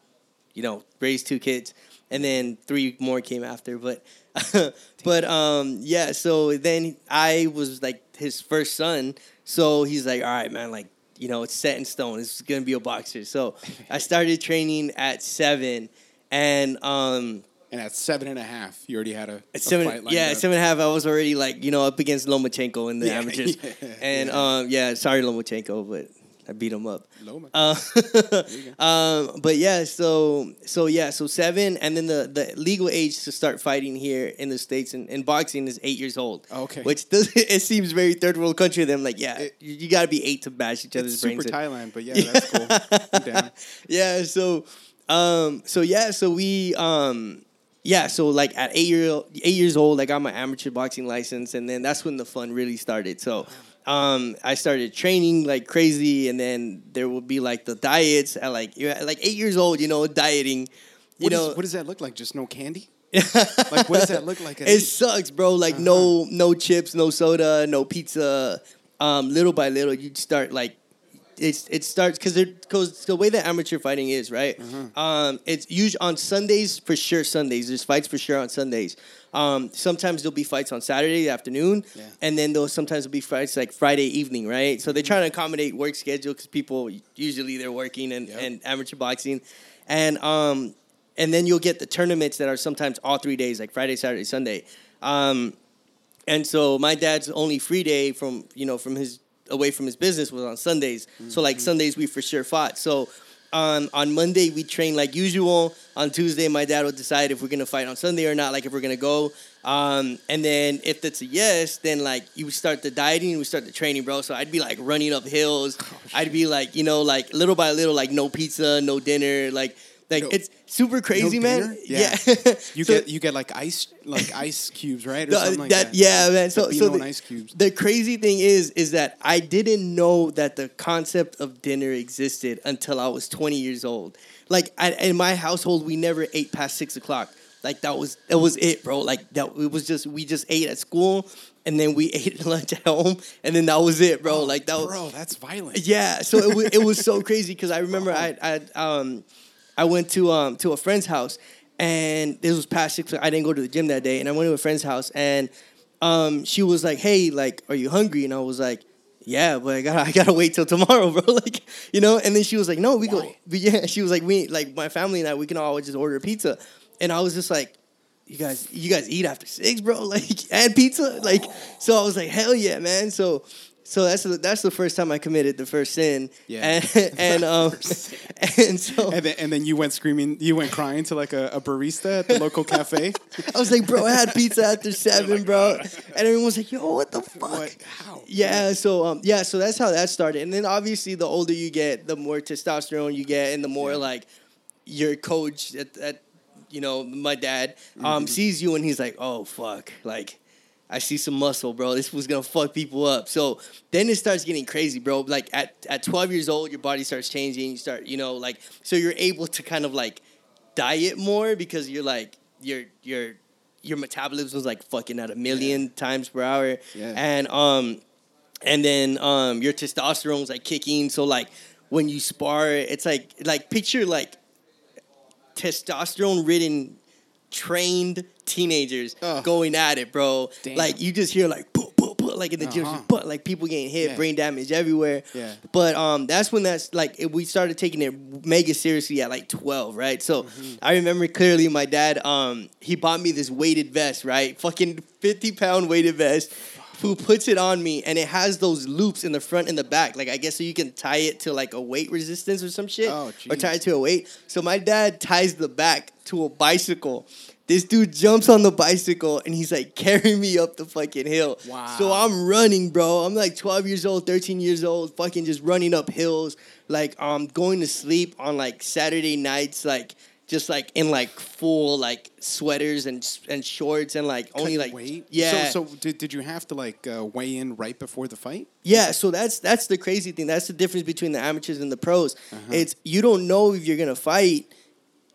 you know, raised two kids, and then three more came after. But, but um, yeah. So then I was like his first son. So he's like, all right, man, like you know, it's set in stone. It's gonna be a boxer. So I started training at seven, and um, and at seven and a half, you already had a, a seven, fight lined yeah, up. seven and a half, I was already like you know up against Lomachenko in the Yeah, amateurs, yeah, and yeah. um, yeah, sorry Lomachenko, but I beat him up. Loma. Uh, um, but yeah, so so yeah, so seven, and then the, the legal age to start fighting here in the states and in boxing is eight years old. Okay. which does it seems very third world country. Then like yeah, It- you, you got to be eight to bash each other's it's brains. super in. Thailand, but yeah, that's cool. Yeah, so um, so yeah, so we um. Yeah, so like at eight year eight years old, I got my amateur boxing license, and then that's when the fun really started. So, um, I started training like crazy, and then there would be like the diets at like at, like eight years old, you know, dieting. You What, is- know, what does that look like? Just no candy? like, what does that look like? it sucks, bro. Like no no chips, no soda, no pizza. Um, little by little, you start like it's it starts because because the way that amateur fighting is, right? Um, it's usually on Sundays for sure. Sundays there's fights for sure on Sundays. Um, sometimes there'll be fights on Saturday afternoon, Yeah. and then there'll sometimes there'll be fights like Friday evening, right? So they're trying to accommodate work schedule because people usually they're working and, Yep. and amateur boxing, and um, and then you'll get the tournaments that are sometimes all three days, like Friday, Saturday, Sunday. Um, and so my dad's only free day from you know from his away from his business was on Sundays. So like Sundays we for sure fought. So on on Monday we train like usual. On Tuesday my dad will decide if we're gonna fight on Sunday or not, like if we're gonna go. Um, and then if it's a yes, then like you start the dieting, we start the training, bro. So I'd be like running up hills. I'd be like you know like little by little like no pizza, no dinner, like. Like No- it's super crazy, no man. Yeah, Yeah. You So- get you get like ice like ice cubes, right? Or the- something like that, that. yeah, man. So, so the, ice cubes. the crazy thing is, is that I didn't know that the concept of dinner existed until I was 20 years old. Like, I, in my household, we never ate past six o'clock. Like that was that was it, bro. Like that it was just we just ate at school, and then we ate lunch at home, and then that was it, bro. like that was Bro, that's violent. yeah, so it was, it was so crazy because I remember I I um I went to um to a friend's house and this was past six. I didn't go to the gym that day, and I went to a friend's house and um she was like, "Hey, like, are you hungry?" And I was like. Yeah, but I gotta I gotta wait till tomorrow, bro. Like, you know. And then she was like, "No, we go." But yeah, she was like, "We like my family and I, we can always just order pizza." And I was just like, "You guys, you guys eat after six, bro? Like, and pizza? Like?" So I was like, "Hell yeah, man!" So so that's the, that's the first time I committed the first sin. Yeah. and, and um, and so And then, and then you went screaming, you went crying to like a, a barista at the local cafe. I was like, bro, I had pizza after seven, bro, and everyone was like, yo, what the fuck? What? How? Yeah, so um, yeah, so that's how that started, and then obviously the older you get, the more testosterone you get, and the more Yeah. like your coach at, at you know my dad Mm-hmm. um sees you and he's like, oh fuck, like I see some muscle, bro. This was gonna fuck people up. So then it starts getting crazy, bro. Like at at twelve years old, your body starts changing. You start, you know, like so you're able to kind of like diet more because you're like your your your metabolism is like fucking at a million times per hour, Yeah. and um and then um your testosterone's like kicking so like when you spar it's like like picture like testosterone ridden trained teenagers going at it bro Damn. like you just hear like boom, boom, boom, like in the gym Uh-huh. just but like people getting hit Yeah. brain damage everywhere Yeah. but um that's when that's like it, we started taking it mega seriously at like 12 right so Mm-hmm. i remember clearly my dad um he bought me this weighted vest right fucking 50 pound weighted vest who puts it on me and it has those loops in the front and the back like i guess so you can tie it to like a weight resistance or some shit Oh, or tie it to a weight so my dad ties the back to a bicycle this dude jumps on the bicycle and he's like carry me up the fucking hill. Wow. So I'm running, bro. I'm like 12 years old, 13 years old, fucking just running up hills, like um going to sleep on like Saturday nights, like just like in like full like sweaters and and shorts and like only like Wait. yeah So, so did, did you have to like uh, weigh in right before the fight? yeah, so that's that's the crazy thing. That's the difference between the amateurs and the pros. Uh-huh. It's you don't know if you're gonna fight,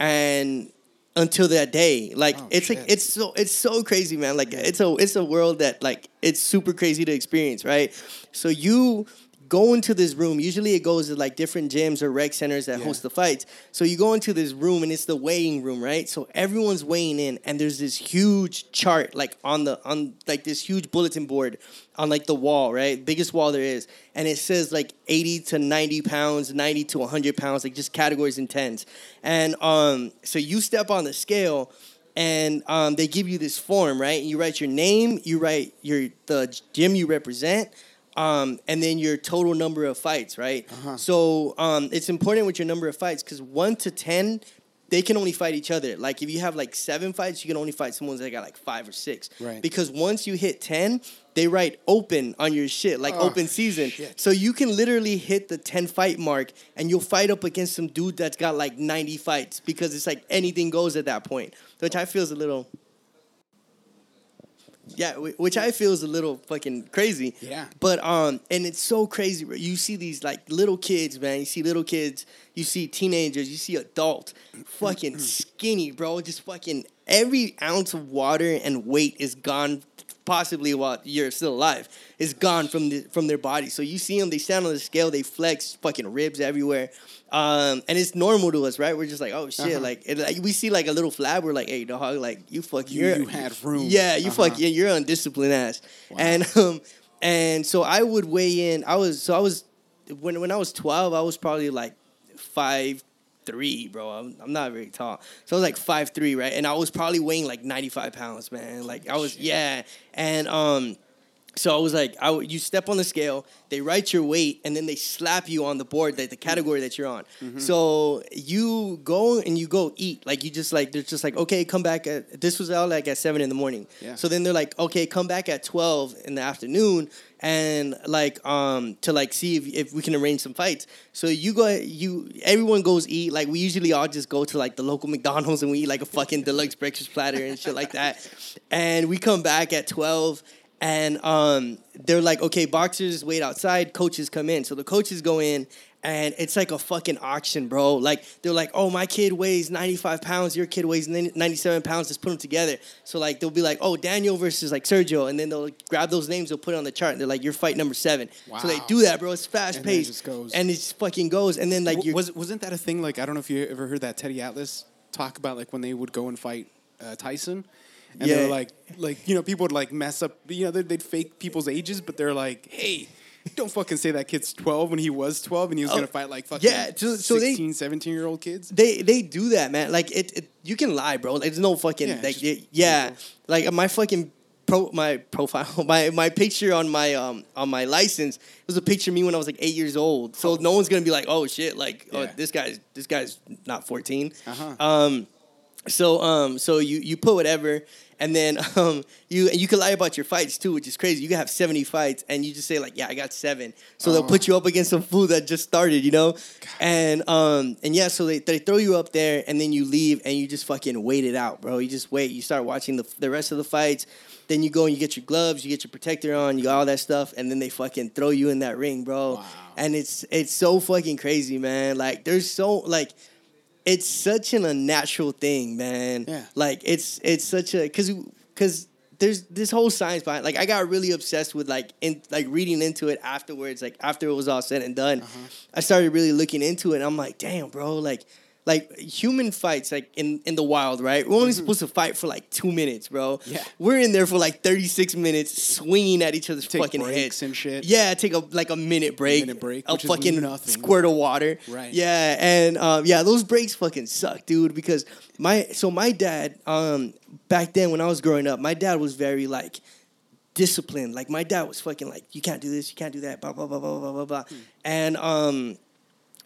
and until that day, like Oh, it's like it's so it's so crazy, man. Like it's a it's a world that like it's super crazy to experience, right? So you go into this room. Usually it goes to like different gyms or rec centers that Yeah. host the fights. So you go into this room and it's the weighing room, right? So everyone's weighing in, and there's this huge chart like on the on like this huge bulletin board on like the wall, right? Biggest wall there is, and it says like 80 to 90 pounds, 90 to 100 pounds, like just categories in tens. And um, so you step on the scale. And um, they give you this form, right? You write your name, you write your the gym you represent, um, and then your total number of fights, right? Uh-huh. So um, it's important with your number of fights because one to ten, they can only fight each other. Like if you have like seven fights, you can only fight someone that got like five or six. Right. Because once you hit ten, they write open on your shit, like Oh, open season. shit. So you can literally hit the ten fight mark, and you'll fight up against some dude that's got like ninety fights because it's like anything goes at that point, which I feel is a little. Yeah, which I feel is a little fucking crazy. Yeah. But um, and it's so crazy. bro. You see these like little kids, man. You see little kids. You see teenagers. You see adult, fucking skinny, bro. Just fucking every ounce of water and weight is gone. Possibly while you're still alive, is gone from the from their body. So you see them. They stand on the scale. They flex. Fucking ribs everywhere. Um, and it's normal to us, right? We're just like, oh shit, Uh-huh. like, it, like we see like a little flab. We're like, hey, dog, like you fuck, You- you're- had room. Yeah, you Uh-huh. fuck, yeah, you're undisciplined ass. And um, and so I would weigh in. I was so I was when when I was twelve, I was probably like five three, bro. I'm, I'm not very tall, so I was like five three, right? And I was probably weighing like ninety five pounds, man. Like I was, yeah. And um, so I was like, I you step on the scale, they write your weight, and then they slap you on the board, like the category that you're on. Mm-hmm. So you go and you go eat. Like you just like they're just like, okay, come back at this was out like at seven in the morning. Yeah. So then they're like, okay, come back at twelve in the afternoon and like um to like see if, if we can arrange some fights. So you go you everyone goes eat. Like we usually all just go to like the local McDonald's and we eat like a fucking deluxe breakfast platter and shit like that. And we come back at twelve and um, they're like, okay, boxers wait outside, coaches come in. So the coaches go in, and it's like a fucking auction, bro. Like they're like, oh, my kid weighs 95 pounds, your kid weighs 97 pounds. Let's put them together. So like they'll be like, oh, Daniel versus like Sergio, and then they'll grab those names, they'll put it on the chart. And they're like, you're fight number seven. Wow. So they do that, bro. It's fast And paced, just goes. and it just fucking goes. And then like W- was wasn't that a thing? Like I don't know if you ever heard that Teddy Atlas talk about like when they would go and fight uh, Tyson, and they Yeah. were like like you know people would like mess up you know they'd, they'd fake people's ages, but they're like hey. Don't fucking say that kid's 12 when he was 12 and he was Oh, going to fight like fucking yeah, so- so they- 16, 17 year old kids. they they do that, man. Like it, it you can lie, bro. Like, there's no fucking Yeah, like it's yeah, yeah. Like my fucking pro my profile my my picture on my um on my license it was a picture of me when I was like eight years old. So no one's gonna be like, oh shit, like oh this guy's this guy's not 14 Uh-huh. Um, so um, so you you put whatever, and then um, you you can lie about your fights too, which is crazy. You can have seventy fights, and you just say like, yeah, I got seven. So they'll Oh. put you up against some fool that just started, you know, and um, and yeah, so they they throw you up there, and then you leave, and you just fucking wait it out, bro. You just wait. You start watching the the rest of the fights. Then you go and you get your gloves, you get your protector on, you got all that stuff, and then they fucking throw you in that ring, bro. Wow. And it's it's so fucking crazy, man. Like there's so like it's such an unnatural thing, man. Yeah. Like it's it's such a because because there's this whole science behind. Like I got really obsessed with like in like reading into it afterwards. Like after it was all said and done, Uh-huh. I started really looking into it. and I'm like, damn, bro, like. Like human fights, like in, in the wild, right? We're only supposed to fight for like two minutes, bro. Mm-hmm. Yeah. we're in there for like thirty six minutes, swinging at each other's Take fucking heads and shit. Yeah, take a like a minute break, minute break, a fucking nothing. squirt of water. Right. Yeah, and um, yeah, those breaks fucking suck, dude. Because my so my dad, um, back then when I was growing up, my dad was very like disciplined. Like my dad was fucking like, you can't do this, you can't do that, blah blah blah blah blah blah blah. Hmm. And um,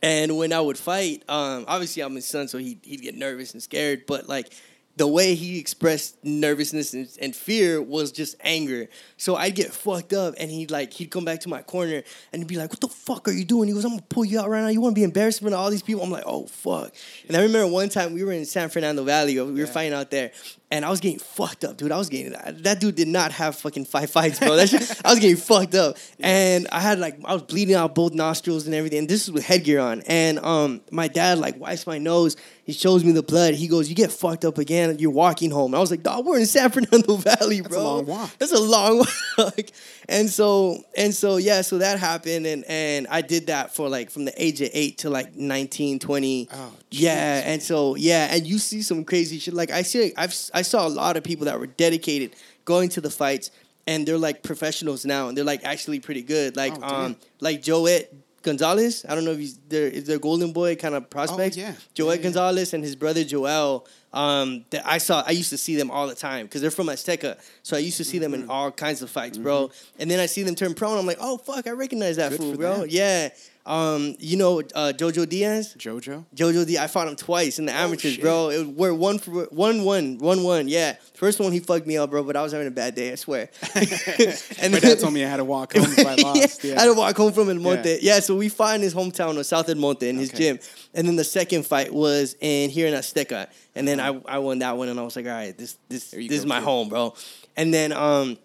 and when I would fight, um, obviously I'm his son, so he he'd get nervous and scared. But like the way he expressed nervousness and, and fear was just anger. So I'd get fucked up, and he'd like he'd come back to my corner and he'd be like, "What the fuck are you doing?" He goes, "I'm gonna pull you out right now. You want to be embarrassed in front of all these people?" I'm like, "Oh fuck!" And I remember one time we were in San Fernando Valley. We were Yeah. fighting out there, and I was getting fucked up, dude. I was getting that dude did not have fucking five fights, bro. That shit, I was getting fucked up, and I had like I was bleeding out both nostrils and everything. And this is with headgear on, and um, my dad like wipes my nose. He shows me the blood. He goes, "You get fucked up again. You're walking home." And I was like, "Dog, we're in San Fernando Valley, bro. That's a long walk. That's a long walk." And so and so yeah, so that happened, and and I did that for like from the age of eight to like 19, 20. Oh, yeah, and so yeah, and you see some crazy shit. Like I see, I've I saw a lot of people that were dedicated going to the fights, and they're like professionals now, and they're like actually pretty good. Like Oh, um, like Joet Gonzalez. I don't know if he's there. Is there Golden Boy kind of prospects? Oh, yeah. Joet Yeah, yeah. Gonzalez and his brother Joel. Um, that I saw. I used to see them all the time because they're from Azteca, so I used to see them Mm-hmm. in all kinds of fights, bro. And then I see them turn pro, and I'm like, oh fuck, I recognize that Good fool, bro. them. Yeah. Um, you know uh, Jojo Diaz. Jojo. Jojo i fought him twice in the amateurs, Oh, shit. bro. It was, we're one for one, one, one, one. Yeah, first one he fucked me up, bro. But I was having a bad day, I swear. and My dad told me I had to walk home if I lost. I Yeah. had to walk home from El Monte. Yeah. Yeah. so we fought in his hometown of South El Monte in his Okay. gym. And then the second fight was in here in Azteca. And then I, I won that one and I was like, all right, this this this go, is my home, bro. And then um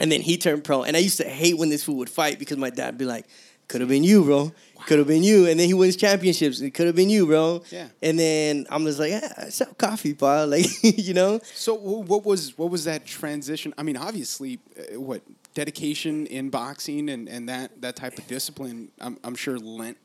and then he turned pro. And I used to hate when this fool would fight because my dad would be like, could have been you, bro. Could have been you. And then he wins championships. It could have been you, bro. Yeah. And then I'm just like, yeah, I sell coffee, pa. Like, you know? So what was what was that transition? I mean, obviously, uh, what dedication in boxing and, and that that type of discipline, I'm, I'm sure lent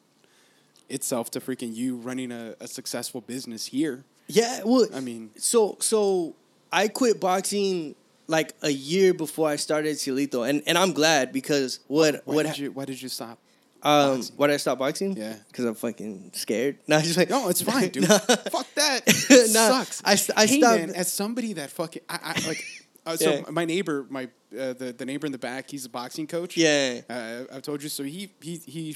itself to freaking you running a, a successful business here. Yeah, well, I mean- so so I quit boxing like a year before I started Cielito, and and I'm glad because what Why what did you Why did you stop? Um boxing? why did I stop boxing? Yeah. because I'm fucking scared. No, just like No, it's fine, dude. Fuck that. It Nah, sucks. I I hey, stopped- man, as somebody that fucking I, I like. Uh, so Yeah. my neighbor, my uh, the the neighbor in the back, he's a boxing coach. Yeah. uh, I've told you. So he he he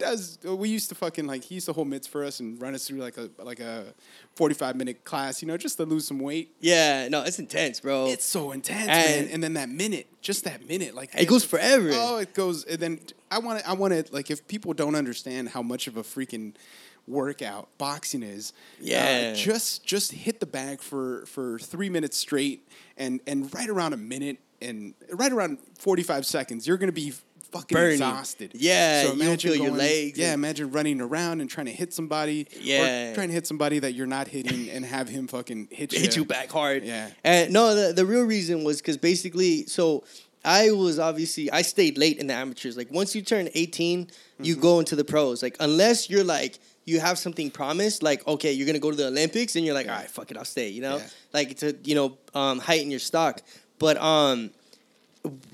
does. uh, We used to fucking like he used to hold mitts for us and run us through like a like a forty five minute class, you know, just to lose some weight. Yeah, no, it's intense, bro. It's so intense, And- man. And then that minute, just that minute, like It goes forever. Oh, it goes. And then I want to. I want to like if people don't understand how much of a freaking workout boxing is. uh, Yeah. just just hit the bag for for three minutes straight, and and right around a minute and right around forty five seconds, you're gonna be. Fucking Burning. exhausted. Yeah, you don't feel your legs Yeah, imagine running around and trying to hit somebody. Yeah. or trying to hit somebody that you're not hitting and have him fucking hit you. hit you back hard. Yeah. And no, the, the real reason was because basically, so I was obviously I stayed late in the amateurs. Like once you turn 18, you Mm-hmm. go into the pros. Like unless you're like you have something promised, like okay, you're gonna go to the Olympics, and you're like, all right, fuck it, I'll stay. You know, Yeah. like to you know um, heighten your stock. But um,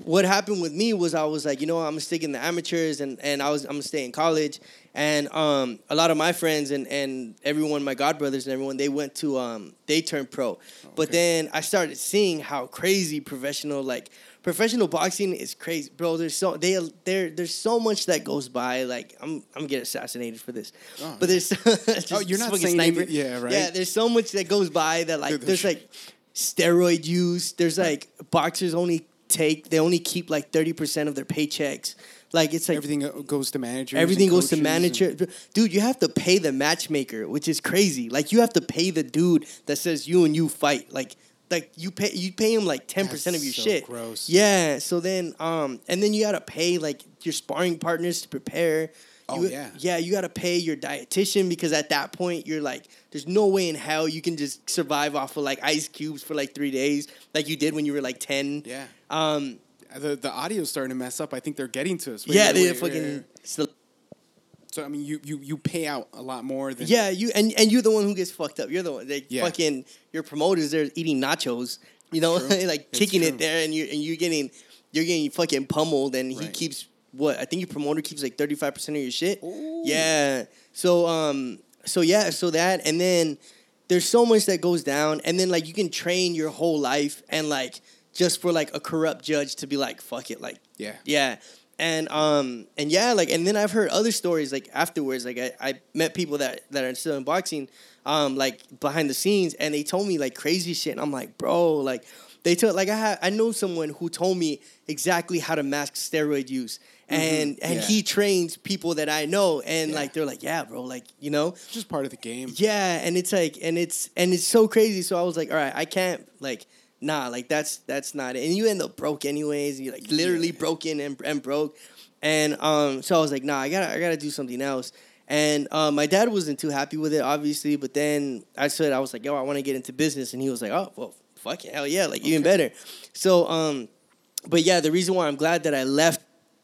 what happened with me was I was like, you know, I'm gonna stick in the amateurs, and and I was I'm gonna stay in college, and um, a lot of my friends and and everyone, my godbrothers and everyone, they went to um, they turned pro, but then I started seeing how crazy professional like professional boxing is crazy, bro. There's so they there there's so much that goes by. Like I'm I'm gonna get assassinated for this, Oh, but there's just Oh, you're not saying sniper. yeah, right. Yeah, there's so much that goes by that like there's- like steroid use. There's like boxers only take they only keep like thirty percent of their paychecks. Like it's like Everything uh, goes to manager everything goes to coaches and- manager. Dude, you have to pay the matchmaker, which is crazy. Like you have to pay the dude that says you and you fight. Like like you pay you pay him like ten percent of your so shit. gross. Yeah. So then um and then you gotta pay like your sparring partners to prepare. Oh, You- yeah. Yeah, you gotta pay your dietitian because at that point you're like, there's no way in hell you can just survive off of like ice cubes for like three days, like you did when you were like ten. Yeah. Um. The the audio's starting to mess up. I think they're getting to us. Wait, yeah, they fucking. So, I mean, you you you pay out a lot more than yeah, you and and you're the one who gets fucked up. You're the one. They Yeah. fucking your promoters. They're eating nachos. You know, like It's kicking true. it there, and you and you're getting you're getting fucking pummeled, and he Right. keeps what I think your promoter keeps like thirty five percent of your shit. Ooh. Yeah. So um. So yeah. So that and then there's so much that goes down, and then like you can train your whole life, and like just for like a corrupt judge to be like fuck it, like Yeah. yeah. And um and yeah, like and then I've heard other stories like afterwards. Like I, I met people that, that are still in boxing, um, like behind the scenes and they told me like crazy shit. And I'm like, bro, like they told like I had I know someone who told me exactly how to mask steroid use. And and Mm-hmm. Yeah. he trains people that I know and Yeah. like they're like, Yeah, bro, like, you know? It's just part of the game. Yeah, and it's like, and it's and it's so crazy. So I was like, all right, I can't like, nah, like that's that's not it. And you end up broke anyways. You like literally Yeah. broken and and broke. And um, so I was like, nah, I gotta I gotta do something else. And um, my dad wasn't too happy with it, obviously. But then I said, I was like, yo, I want to get into business, and he was like, oh, well, fuck it, hell yeah, like even better. So um, but yeah, the reason why I'm glad that I left,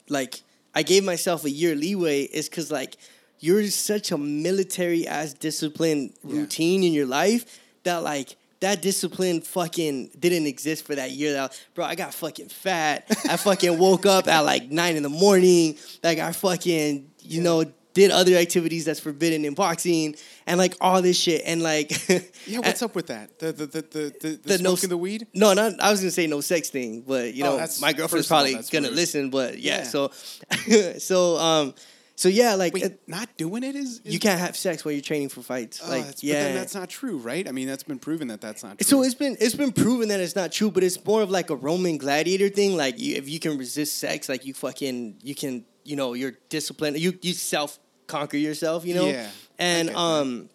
like, I gave myself a year leeway is because, like, you're such a military ass discipline Yeah. routine in your life that, like, that discipline fucking didn't exist for that year. That bro, I got fucking fat. I fucking woke up at like nine in the morning. Like I fucking, you know, did other activities that's forbidden in boxing and like all this shit. And like, Yeah, what's up with that? The the the the, the, the, The no smoking the weed? No, not. I was gonna say no sex thing, but you Oh, know, that's- my girlfriend's all, probably gonna rude. listen. But yeah, Yeah. so, so um, so yeah, like Wait, it- not doing it is, is you can't have sex while you're training for fights. Oh, like that's, yeah, but then that's not true, right? I mean, that's been proven that that's not true. so it's been it's been proven that it's not true, but it's more of like a Roman gladiator thing. Like you, if you can resist sex, like you fucking you can you know you're disciplined. You you self conquer yourself. You know. Yeah, And get that. um,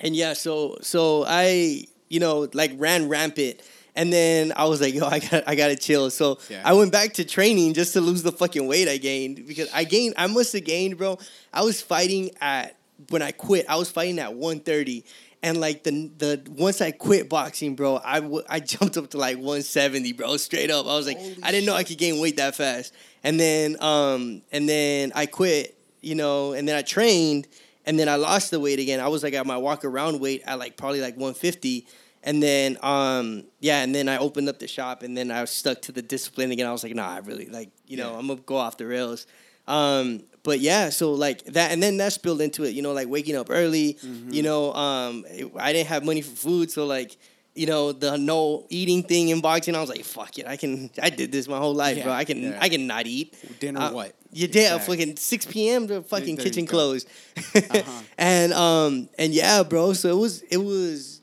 and yeah, so so I you know like ran rampant. And then I was like, yo, I got I gotta chill. So Yeah. I went back to training just to lose the fucking weight I gained because I gained I must have gained, bro. I was fighting at when I quit, I was fighting at 130. And like the the once I quit boxing, bro, I, w- I jumped up to like 170, bro, straight up. I was like, Holy I didn't know I could gain weight that fast. And then um and then I quit, you know, and then I trained and then I lost the weight again. I was like at my walk around weight at like probably like 150. And then um yeah, and then I opened up the shop and then I was stuck to the discipline again. I was like, nah, I really like, you know, Yeah. I'm gonna go off the rails. Um but yeah, so like that and then that spilled into it, you know, like waking up early, Mm-hmm. you know, um I didn't have money for food, so like you know the no eating thing in boxing. I was like, "Fuck it, I can." I did this my whole life, Yeah, bro. I can. yeah. I can not eat. Dinner Uh, what? You did Exactly. fucking six p.m. to fucking There kitchen closed, Uh-huh. and um and yeah, bro. So it was it was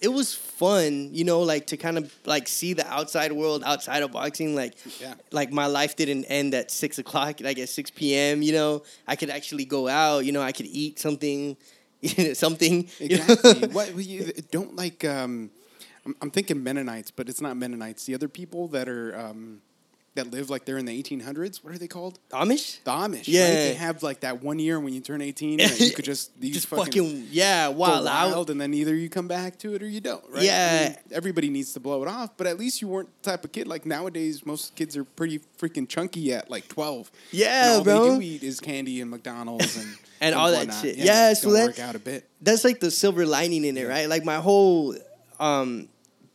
it was fun, you know, like to kind of like see the outside world outside of boxing. Like, Yeah. like my life didn't end at six o'clock, like at six p.m. You know, I could actually go out. You know, I could eat something, something. you know? Exactly. what you don't like? Um, I'm, I'm thinking Mennonites, but it's not Mennonites. The other people that are um, that live like they're in the 1800s. What are they called? Amish. The Amish. Yeah. Right? They have like that one year when you turn 18, that you could just you just fucking, fucking, yeah, wild wild, and then either you come back to it or you don't. Right? I Yeah. mean, everybody needs to blow it off, but at least you weren't the type of kid like nowadays. Most kids are pretty freaking chunky at like 12. Yeah, and all bro. They do eat is candy and McDonald's and And all that shit. Yeah, Yeah, so that- work out a bit. that's like the silver lining in it, right? Like my whole um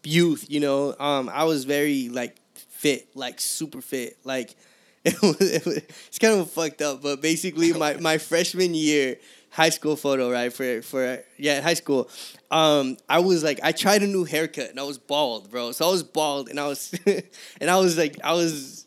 youth, you know, um I was very like fit, like super fit. Like it was, it was- it's kind of fucked up, but basically my my freshman year high school photo, right? For for yeah, high school. Um, I was like, I tried a new haircut and I was bald, bro. So I was bald and I was and I was like, I was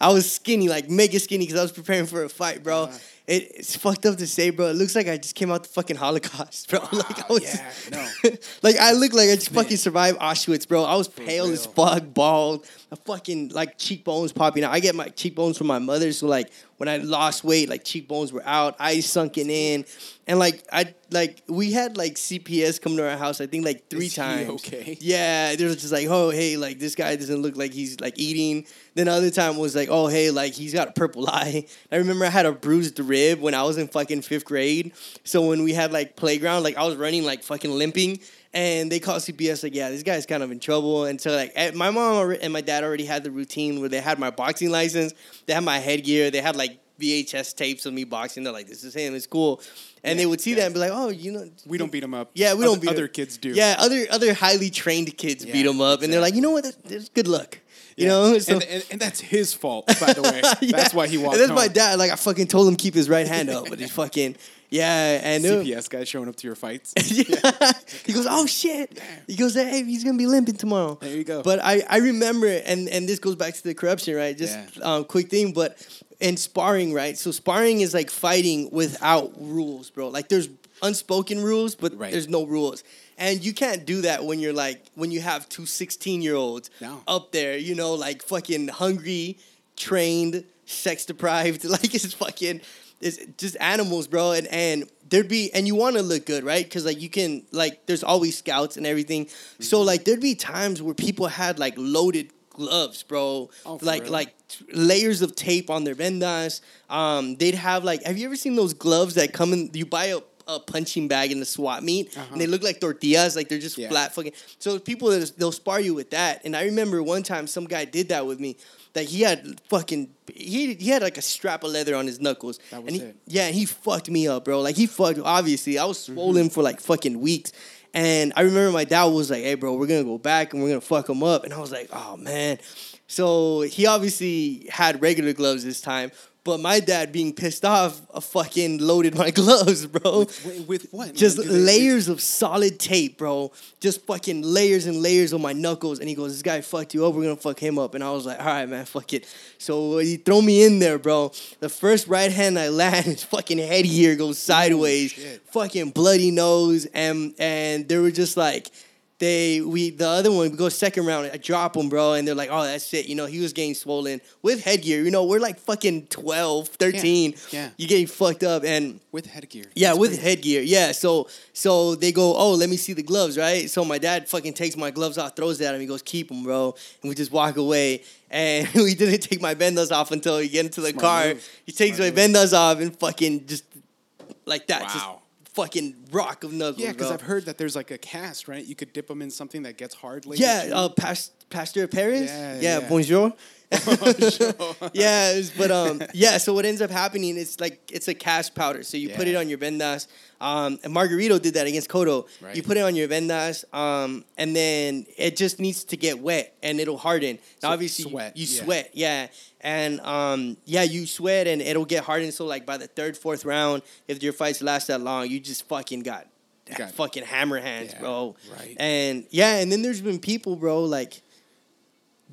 I was skinny, like mega skinny, because I was preparing for a fight, bro. Uh-huh. It, it's fucked up to say, bro. It looks like I just came out the fucking Holocaust, bro. like I was, yeah, no. like I look like I just fucking survived Auschwitz, bro. I was pale as fuck, bald, a fucking like cheekbones popping out. I get my cheekbones from my mother, so like when I lost weight, like cheekbones were out, eyes sunken in, and like I like we had like CPS come to our house. I think like three Is times. okay? Yeah, they were just like, oh hey, like this guy doesn't look like he's like eating. Then other time was like, oh hey, like he's got a purple eye. I remember I had a bruised rib when I was in fucking fifth grade. So when we had like playground, like I was running like fucking limping. And they called CPS like, yeah, this guy's kind of in trouble. And so like, my mom and my dad already had the routine where they had my boxing license, they had my headgear, they had like VHS tapes of me boxing. They're like, this is him, it's cool. And they would see yeah. that and be like, oh, you know, We don't beat him up. yeah, we Other- don't beat Other him. kids do. Yeah, other other highly trained kids Yeah, beat him up, and they're like, you know what? That's good luck. You know, so and, and, and that's his fault, by the way. Yeah. That's why he walked And that's home. my dad. Like I fucking told him keep his right hand up, but he's fucking yeah. And CPS guy showing up to your fights. yeah. He goes, oh shit. He goes, hey, he's gonna be limping tomorrow. There you go. But I, I remember, and and this goes back to the corruption, right? Just Yeah. um, quick thing, but in sparring, right? So sparring is like fighting without rules, bro. Like there's unspoken rules, but Right. there's no rules. And you can't do that when you're like when you have two 16 year olds No. up there, you know, like fucking hungry, trained, sex deprived. Like it's fucking it's just animals, bro. And and there'd be and you want to look good, right? Because like you can like there's always scouts and everything. Mm-hmm. So like there'd be times where people had like loaded gloves, bro. Oh, like real? like layers of tape on their vendas. Um, they'd have like have you ever seen those gloves that come in? You buy a a punching bag in the swap meet, Uh-huh. and they look like tortillas, like they're just Yeah. flat fucking. So people they'll spar you with that, and I remember one time some guy did that with me. That he had fucking he he had like a strap of leather on his knuckles, That was and he, it. yeah, and he fucked me up, bro. Like he fucked. Obviously, I was Mm-hmm. swollen for like fucking weeks, and I remember my dad was like, "Hey, bro, we're gonna go back and we're gonna fuck him up," and I was like, "Oh man." So he obviously had regular gloves this time, but my dad, being pissed off, uh, fucking loaded my gloves, bro. With, with what? Just man? Do they- layers of solid tape, bro. Just fucking layers and layers on my knuckles. And he goes, This guy fucked you up. We're gonna fuck him up. And I was like, All right, man, fuck it. So he throw me in there, bro. The first right hand I land, his fucking headgear goes sideways. shit. Fucking bloody nose. And and they were just like, they we the other one we go second round I drop him bro and they're like oh that's it you know he was getting swollen with headgear you know we're like fucking 12 13 yeah. you getting fucked up and with headgear. yeah, That's with crazy. headgear. Yeah. So so they go, oh, let me see the gloves, right? So my dad fucking takes my gloves off, throws it at him. He goes, keep them, bro. And we just walk away. And we didn't take my vendas off until we get into the Smart car. move. He takes Smart my vendas off and fucking just like that, just Wow. Fucking rock of knuckles. Yeah, because. I've heard that there's like a cast, right? You could dip them in something that gets hard later. Yeah, uh, past, Pastor Paris. Yeah, Yeah, yeah. bonjour. yeah, was- but um, yeah. So what ends up happening? is like it's a cast powder. So you put it on your vendas. Um, and Margarito did that against Cotto. Right. You put it on your vendas, um, and then it just needs to get wet and it'll harden. Now, So obviously, you- sweat, you yeah. sweat, yeah, and um, yeah, you sweat and it'll get hardened. So like by the third, fourth round, if your fights last that long, you just fucking got. Got- fucking hammer hands, Yeah, bro. right. And yeah, and then there's been people, bro, like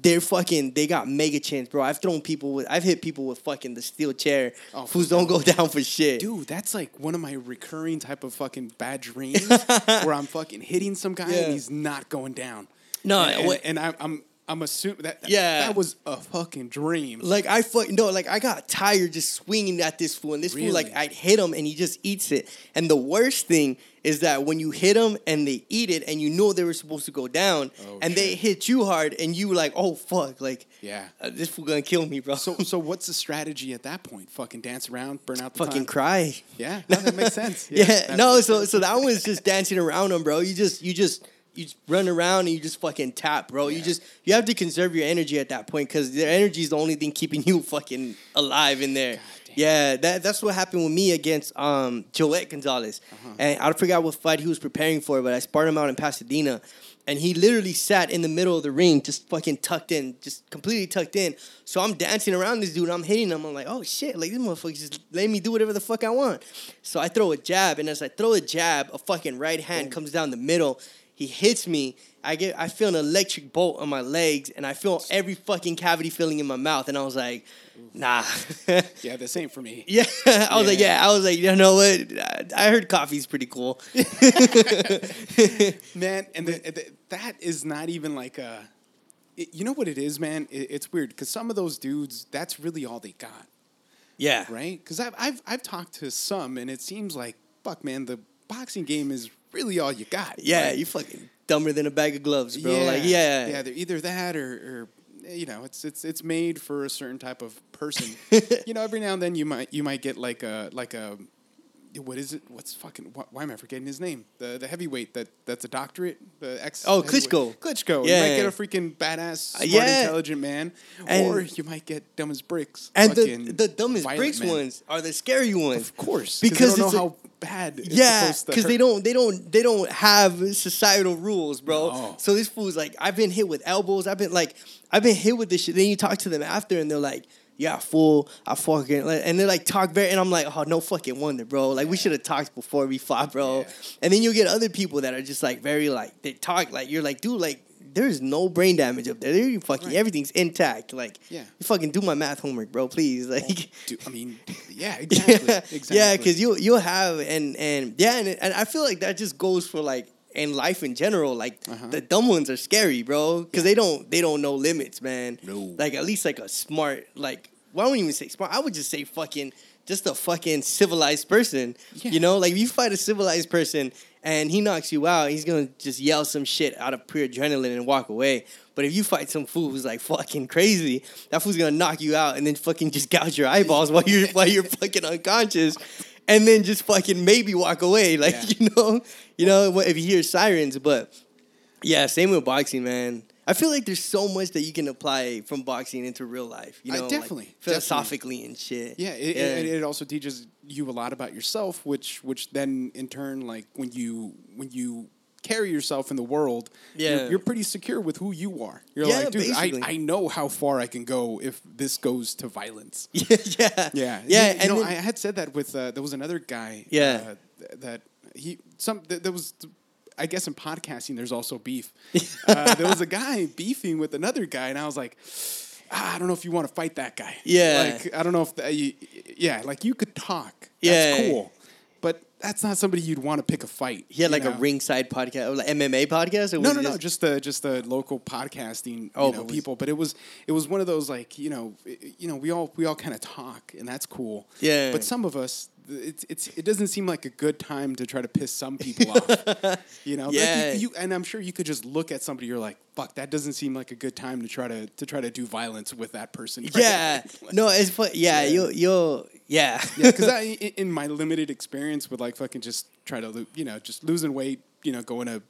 they're fucking they got mega chance, bro. I've thrown people with I've hit people with fucking the steel chair. Oh, for don't go down for shit. Dude, that's like one of my recurring type of fucking bad dreams where I'm fucking hitting some guy Yeah. and he's not going down. No, and, and, and I, I'm I'm assuming that Yeah. that was a fucking dream. Like I fucking no, like I got tired just swinging at this fool, and this fool like I'd hit him and he just eats it. And the worst thing is that when you hit them and they eat it, and you know they were supposed to go down, Oh, and they hit you hard, and you like, oh fuck, like Yeah. uh, this fool gonna kill me, bro. So so what's the strategy at that point? Fucking dance around, burn out the fucking time? cry. Yeah, no, that makes sense. Yeah, that no, so sense. so that was just dancing around them, bro. You just you just you just run around and you just fucking tap, bro. You just you have to conserve your energy at that point because their energy is the only thing keeping you fucking alive in there. Yeah, that that's what happened with me against um Joet Gonzalez, Uh-huh. and I forgot what fight he was preparing for, but I sparred him out in Pasadena. and he literally sat in the middle of the ring, just fucking tucked in, just completely tucked in. So I'm dancing around this dude, I'm hitting him. I'm like, oh shit, like this motherfucker just let me do whatever the fuck I want. So I throw a jab, and as I throw a jab, a fucking right hand comes down the middle. He hits me. I get, I feel an electric bolt on my legs, and I feel every fucking cavity filling in my mouth. And I was like, nah. Yeah, this ain't for me. Yeah, I was like, Yeah. yeah, I was like, you know what? I- I heard coffee's pretty cool. man and the, the, that is not even like a it- you know what it is man it, it's weird because some of those dudes that's really all they got Yeah, right because I've, I've i've talked to some and it seems like fuck man the boxing game is really all you got yeah, Like, you fucking dumber than a bag of gloves, bro. yeah, Like, yeah, yeah they're either that or, or you know it's it's it's made for a certain type of person you know every now and then you might you might get like a like a what is it? What's fucking? Why, why am I forgetting his name? The the heavyweight that that's a doctorate. The ex. Oh. Klitschko. Klitschko. You Yeah. might get a freaking badass, uh, smart, yeah. intelligent man, And- or you might get dumb as bricks. And the, the dumbest violent bricks man. ones are the scary ones. of course, because they don't it's know a- how bad. It's yeah, because they don't, they don't, they don't have societal rules, bro. No. So this fool's like, I've been hit with elbows. I've been like, I've been hit with this shit. Then you talk to them after, and they're like, "Yeah, fool, I fucking," and they like talk very, and I'm like, "Oh, no fucking wonder, bro. Like we should have talked before we fought, bro." Yeah. And then you'll get other people that are just like very like they talk like you're like, dude, like. There's no brain damage up there. There you fucking Right. everything's intact. Like, Yeah. you fucking do my math homework, bro. Please, like, Dude, I mean, yeah, exactly, yeah, exactly. yeah, because you you'll have and and yeah, and, and I feel like that just goes for like in life in general. Like Uh-huh. the dumb ones are scary, bro, because they don't they don't know limits, man. No. like at least like a smart like well, I wouldn't even say smart. I would just say fucking just a fucking civilized person. Yeah. You know, like if you fight a civilized person and he knocks you out, he's gonna just yell some shit out of pure adrenaline and walk away. But if you fight some fool who's like fucking crazy, that fool's gonna knock you out and then fucking just gouge your eyeballs while you're while you're fucking unconscious, and then just fucking maybe walk away. Like Yeah. you know, you know if you hear sirens. But yeah, same with boxing, man. I feel like there's so much that you can apply from boxing into real life. You I know, like, definitely, philosophically and shit. Yeah, it, It, it also teaches you a lot about yourself, which which then in turn, like when you when you carry yourself in the world, Yeah. you're, you're pretty secure with who you are. You're Yeah, like, dude, I, basically. I know how far I can go if this goes to violence. yeah, yeah, Yeah. You, and know, then- I had said that with uh, there was another guy. Yeah. uh, th- that he some th- there was. I guess in podcasting, there's also beef. uh, there was a guy beefing with another guy, and I was like, ah, I don't know if you want to fight that guy. Yeah. Like, I don't know if, that you, yeah, like you could talk. Yeah. That's cool. That's not somebody you'd want to pick a fight. he had like a ringside podcast, like MMA podcast. Or No, no, no, just- just the just the local podcasting, Oh, you know, was- people. But it was it was one of those like you know, you know, we all we all kind of talk, and that's cool. Yeah. But some of us, it's it's it doesn't seem like a good time to try to piss some people off. You know, Like, you- Yeah. you, and I'm sure you could just look at somebody. You're like, fuck, that doesn't seem like a good time to try to to try to do violence with that person. yeah, no, it's fu- yeah, Yeah. you you yeah, yeah, because i- in my limited experience with like fucking just try to, you know, just losing weight, you know, going to,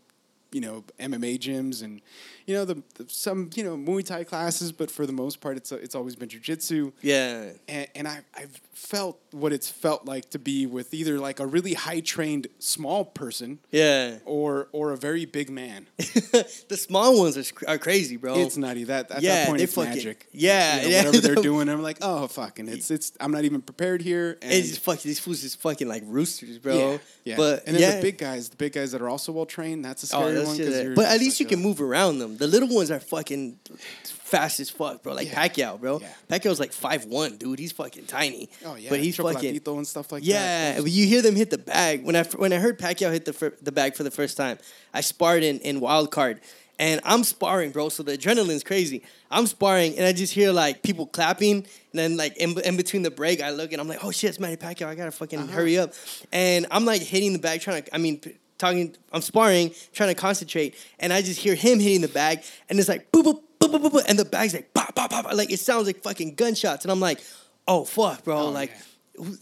you know, MMA gyms and, you know, the, the some you know Muay Thai classes, but for the most part, it's it's always been jujitsu, yeah. and, and I I've felt what it's felt like to be with either like a really high trained small person Yeah, or or a very big man. the small ones are, are crazy, bro. It's nutty. That at Yeah, that point, it's fucking- magic. yeah, You know, yeah. whatever they're doing, I'm like, oh fucking, it's it's. I'm not even prepared here. And it's fucking these fools just fucking like roosters, bro. Yeah, yeah. But and then yeah. the big guys, the big guys that are also well trained, that's a Oh, scary one. but at least you like, can uh, move around them. The little ones are fucking fast as fuck, bro. Like Yeah. Pacquiao, bro. Yeah. Pacquiao's like five one, dude. He's fucking tiny. Oh yeah, but he's fucking and stuff like yeah. that. but you hear them hit the bag when I when I heard Pacquiao hit the fir- the bag for the first time. I sparred in in wild card. And I'm sparring, bro. So the adrenaline's crazy. I'm sparring, and I just hear like people clapping, and then like in, in between the break, I look and I'm like, "Oh shit, it's Manny Pacquiao! I gotta fucking Uh-huh. hurry up!" And I'm like hitting the bag, trying to. I mean, p- talking. I'm sparring, trying to concentrate, and I just hear him hitting the bag, and it's like boop boop boop boop boop, boop and the bag's like pop pop pop, like it sounds like fucking gunshots, and I'm like, "Oh fuck, bro!" Oh, like. yeah.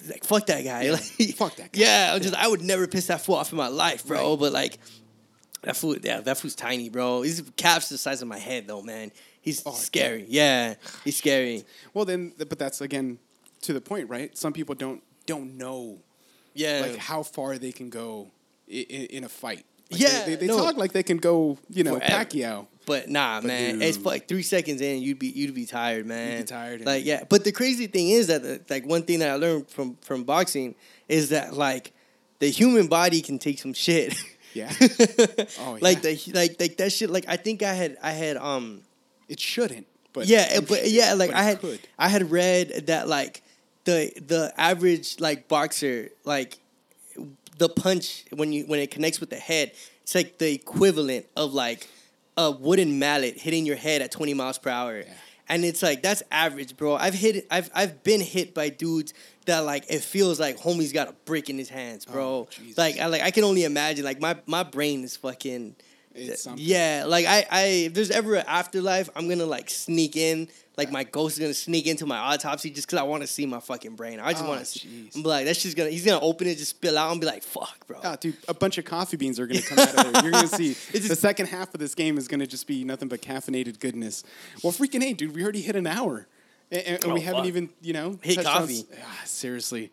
Like fuck that guy. Like, fuck that guy. Yeah, I'm just I would never piss that fool off in my life, bro. Right. But like that fool, yeah, that fool's tiny, bro. His calf's the size of my head, though, man. He's Oh, scary. Yeah, he's scary. Well, then, but that's again to the point, right? Some people don't don't know Yeah, like how far they can go in, in a fight. Like, Yeah, they, they no. talk like they can go, you know, Forever. Pacquiao. But nah, man, it's like three seconds in, you'd be you'd be tired, man. tired, Like yeah, but the crazy thing is that uh, like one thing that I learned from from boxing is that like the human body can take some shit. Yeah. Oh, yeah. like the like like that shit. Like I think I had I had um It shouldn't, but yeah, but yeah, like but I had could. I had read that like the the average like boxer like the punch when you when it connects with the head, it's like the equivalent of like a wooden mallet hitting your head at 20 miles per hour. And it's like that's average, bro. I've hit I've I've been hit by dudes that like it feels like homie's got a brick in his hands, bro. Oh, like I like I can only imagine like my my brain is fucking It's something. yeah, like I, I, if there's ever an afterlife, I'm gonna like sneak in, like my ghost is gonna sneak into my autopsy just because I want to see my fucking brain. I just Oh, want to see. jeez. I'm like, that's just gonna, he's gonna open it, just spill out, and be like, fuck, bro. Ah, dude, a bunch of coffee beans are going to come out of there. You're going to see the second half of this game is going to just be nothing but caffeinated goodness. Well, freaking hey, dude, we already hit an hour, and, and- and we Oh, haven't fuck. even, you know, Hit touched on coffee. ah, seriously,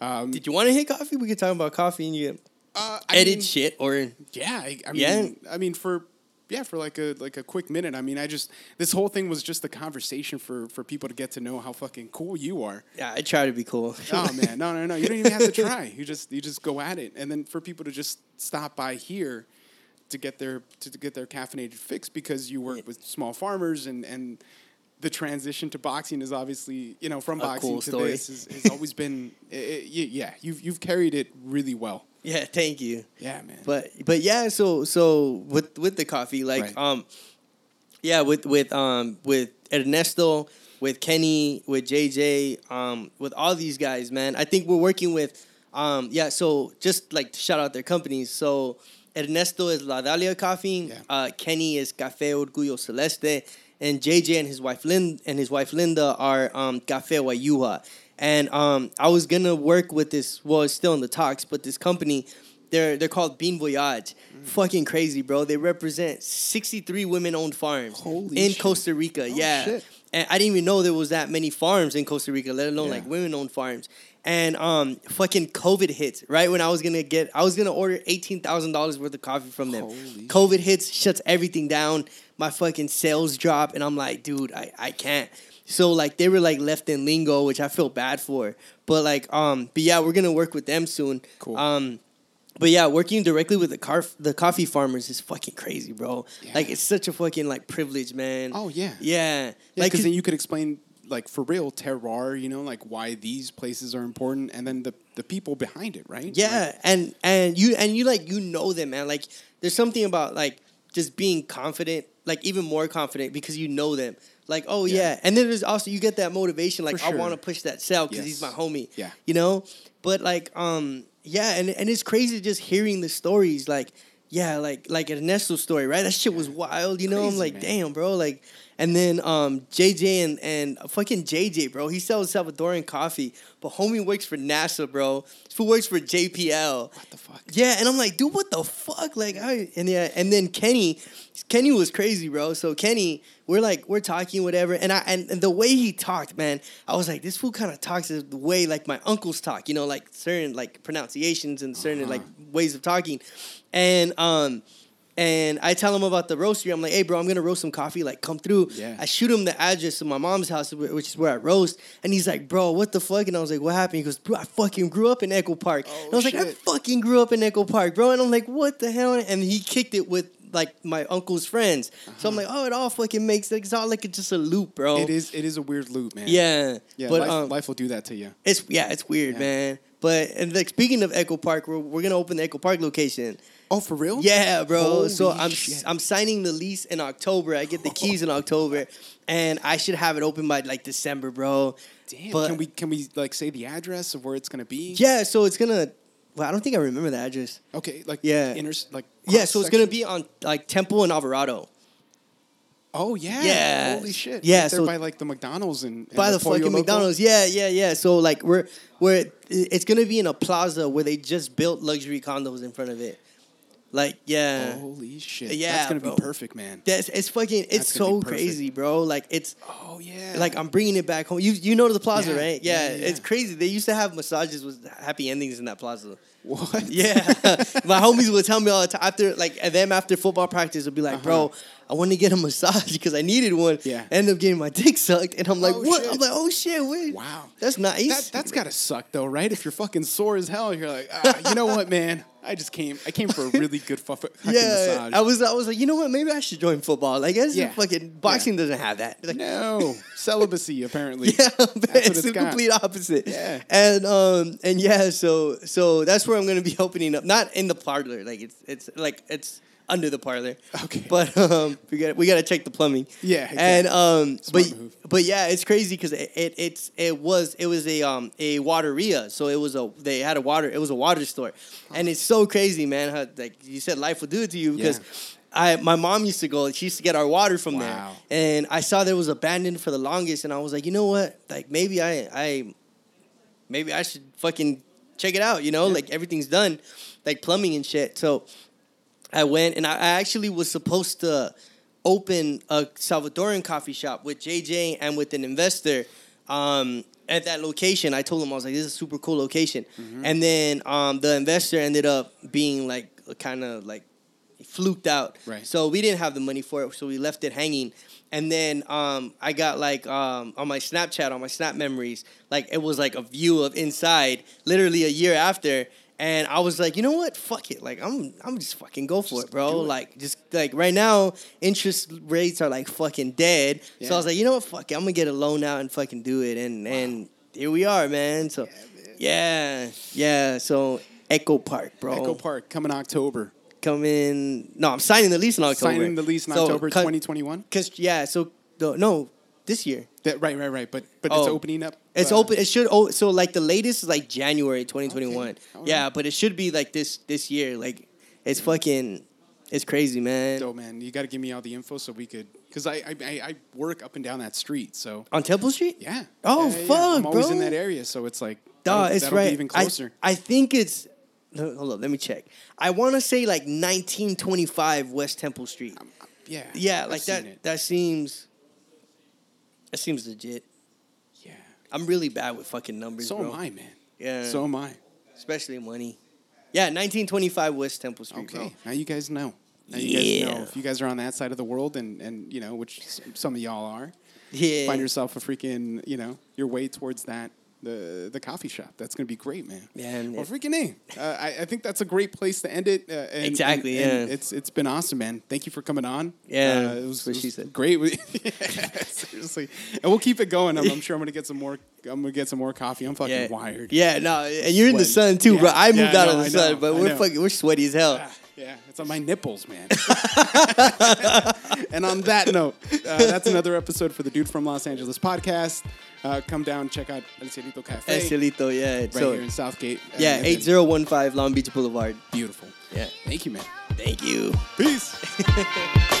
um, Did you want to hit coffee? We could talk about coffee and you uh, I edit mean, shit or Yeah, I, I mean, Yeah. I mean for yeah for like a like a quick minute. I mean, I just this whole thing was just a conversation for for people to get to know how fucking cool you are. yeah, I try to be cool. oh man, no, no, no. You don't even have to try. You just you just go at it, and then for people to just stop by here to get their to, to get their caffeinated fix because you work with small farmers and and the transition to boxing is obviously you know from A boxing cool to story. this has, always been i i y- yeah you've you've carried it really well. Yeah, thank you. Yeah, man. But but yeah, so so with with the coffee, like Right. um, yeah, with with um with Ernesto, with Kenny, with JJ, um, with all these guys, man. I think we're working with um yeah. So just like to shout out their companies. So Ernesto is La Dalia Coffee. Yeah. Uh, Kenny is Café Orgullo Celeste, and JJ and his wife Lynn and his wife Linda are um Café Wayuha. And um, I was gonna work with this. Well, it's still in the talks, but this company, they're they're called Bean Voyage. Mm. Fucking crazy, bro. They represent 63 women-owned farms Holy in shit. Costa Rica. yeah, shit. and I didn't even know there was that many farms in Costa Rica, let alone Yeah. like women-owned farms. And um, fucking COVID hits right when I was gonna get, I was gonna order eighteen thousand dollars worth of coffee from them. Holy COVID hits, shuts everything down. My fucking sales drop, and I'm like, dude, I, I can't. So like they were like left in lingo, which I feel bad for. But like um, but yeah, we're gonna work with them soon. Cool. Um, but yeah, working directly with the car the coffee farmers is fucking crazy, bro. Like it's such a fucking like privilege, man. Oh yeah. yeah. Yeah, like because then you could explain like for real terroir, you know, like why these places are important, and then the the people behind it, right? Yeah, and and you and you like you know them, man. Like there's something about like just being confident, like even more confident because you know them. Like oh yeah, Yeah. and then there's also you get that motivation. Like For I want to push that cell because he's my homie. Yeah. you know. But like um yeah, and and it's crazy just hearing the stories. Like yeah, like like Ernesto's story, right? That shit was wild. You know, I'm like man. damn, bro. Like and then um JJ and and fucking JJ, bro. He sells Salvadoran coffee, but homie works for NASA, bro. Who works for JPL. What the fuck? Yeah, and I'm like, dude, what the fuck? Like, I and yeah, and then Kenny, Kenny was crazy, bro. So Kenny, we're like, we're talking, whatever, and I and, and the way he talked, man, I was like, this fool kind of talks the way like my uncles talk, you know, like certain like pronunciations and certain Uh-huh. like ways of talking, and um. And I tell him about the roastery. I'm like, hey, bro, I'm gonna roast some coffee. Like, come through. Yeah. I shoot him the address of my mom's house, which is where I roast. And he's like, bro, what the fuck? And I was like, what happened? He goes, bro, I fucking grew up in Echo Park. Oh, and I was like, I fucking grew up in Echo Park, bro. And I'm like, what the hell? And he kicked it with like my uncle's friends. So I'm like, oh, it all fucking makes like it's all like it's just a loop, bro. Uh-huh. It is it is a weird loop, man. Yeah. Yeah, But life, um, life will do that to you. it's yeah, it's weird, Yeah. man. But and like speaking of Echo Park, we're, we're gonna open the Echo Park location. Oh, for real? Yeah, bro. so I'm shit. I'm signing the lease in October. I get the keys in October, and I should have it open by like December, bro. Damn. But- can we can we like say the address of where it's gonna be? Yeah, so it's gonna. Well, I don't think I remember the address. Okay. Like Yeah. Inner like. Yeah, so it's gonna be on like Temple and Alvarado. Oh yeah. Yeah. Holy shit. Yeah, Right so- by like the McDonald's and, and by the Pollo fucking Loco? McDonald's. Yeah, yeah, yeah. So like we're we're it's gonna be in a plaza where they just built luxury condos in front of it. Like yeah. Holy shit. Yeah, That's to bro. be perfect, man. That's it's fucking it's so crazy, bro. Like it's Oh, yeah. like I'm bringing it back home. You you know the plaza, Yeah, right? yeah, Yeah, yeah, it's crazy. They used to have massages with happy endings in that plaza. What? Yeah, my homies would tell me all the time after like them after football practice would be like, uh-huh. bro, I want to get a massage because I needed one. Yeah. end up getting my dick sucked, and I'm like, Oh, what? shit. I'm like, oh shit, wait, Wow. that's nice. That, that's got to suck, though, right? If you're fucking sore as hell, you're like, ah, you know what, man? I just came. I came for a really good fu- fucking yeah. massage. I was I was like, you know what? Maybe I should join football. Like, guess Yeah. fucking boxing doesn't have that. Like, no celibacy, apparently. Yeah, That's it's, the got. complete opposite. Yeah. and um and yeah, so so that's where I'm gonna be opening up. Not in the parlor, like it's it's like it's under the parlor. Okay. but um we got we got to check the plumbing. Yeah, and um Smart but move. but yeah, it's crazy because it, it it's it was it was a um a wateria, so it was a they had a water it was a water store, and it's so crazy, man. How like you said, life will do it to you because. Yeah. I, my mom used to go. She used to get our water from there, and I saw that it was abandoned for the longest, and I was like, you know what? Like maybe I, I, maybe I should fucking check it out. You know, like everything's done, like plumbing and shit. So I went, and I, actually was supposed to open a Salvadoran coffee shop with JJ and with an investor. Um, at that location, I told him I was like, "This is a super cool location," Mm-hmm. and then um, the investor ended up being like kind of like fluked out. Right. So we didn't have the money for it, so we left it hanging. And then um, I got like um, on my Snapchat, on my Snap memories, like it was like a view of inside, literally a year after. And I was like, you know what? Fuck it. Like I'm, I'm just fucking go for Just it, bro. it. Like just like right now, interest rates are like fucking dead. Yeah. So I was like, you know what? Fuck it. I'm gonna get a loan out and fucking do it. And and here we are, man. So yeah, yeah. So Echo Park, bro. Echo Park coming October. Coming. No, I'm signing the lease in October. Signing the lease in So, October cut- 2021. Cause yeah, so the, no, this year That, right, right, right. But but it's Oh. opening up. it's uh, open. It should. Oh, so like the latest is like January 2021. Okay. Yeah, right. but it should be like this this year. Like it's fucking, it's crazy, man. So man, you got to give me all the info so we could, because I, I I I work up and down that street. So On Temple Street. yeah. Oh, Yeah, yeah, yeah. fuck, I'm always in that area, so it's like. Duh, it's right. Even closer. I, think it's. Hold up, let me check. I want to say like 1925 West Temple Street. yeah. Yeah, I've like seen that. That seems. That seems legit. Yeah. I'm really bad with fucking numbers, So bro. am I, man. Yeah. So am I. especially money. Yeah, 1925 West Temple Street. Okay. bro. Now you guys know. Now you guys know if you guys are on that side of the world, and and you know which some of y'all are. Yeah. Find yourself a freaking you know your way towards that the the coffee shop. That's gonna be great, man. Yeah, and well, freaking a. Uh, I, I think that's a great place to end it. Uh, and, Exactly, and- and yeah. it's it's been awesome, man. Thank you for coming on. Yeah, uh, it was, it was great. Seriously, and we'll keep it going. I'm, I'm sure I'm gonna get some more. I'm gonna get some more coffee. I'm fucking yeah. wired. Yeah, no, and you're in the sun too, bro. I moved yeah, out of the sun, but I we're know. fucking we're sweaty as hell. Ah, Yeah, it's on my nipples, man. and on that note, uh, that's another episode for the Dude from Los Angeles podcast. Uh, come down, check out El Cielito Cafe El Cielito, yeah. right so here in South Gate. Uh, yeah, and- eight zero one five Long Beach Boulevard. Beautiful. Yeah. Thank you, man. Thank you. Peace.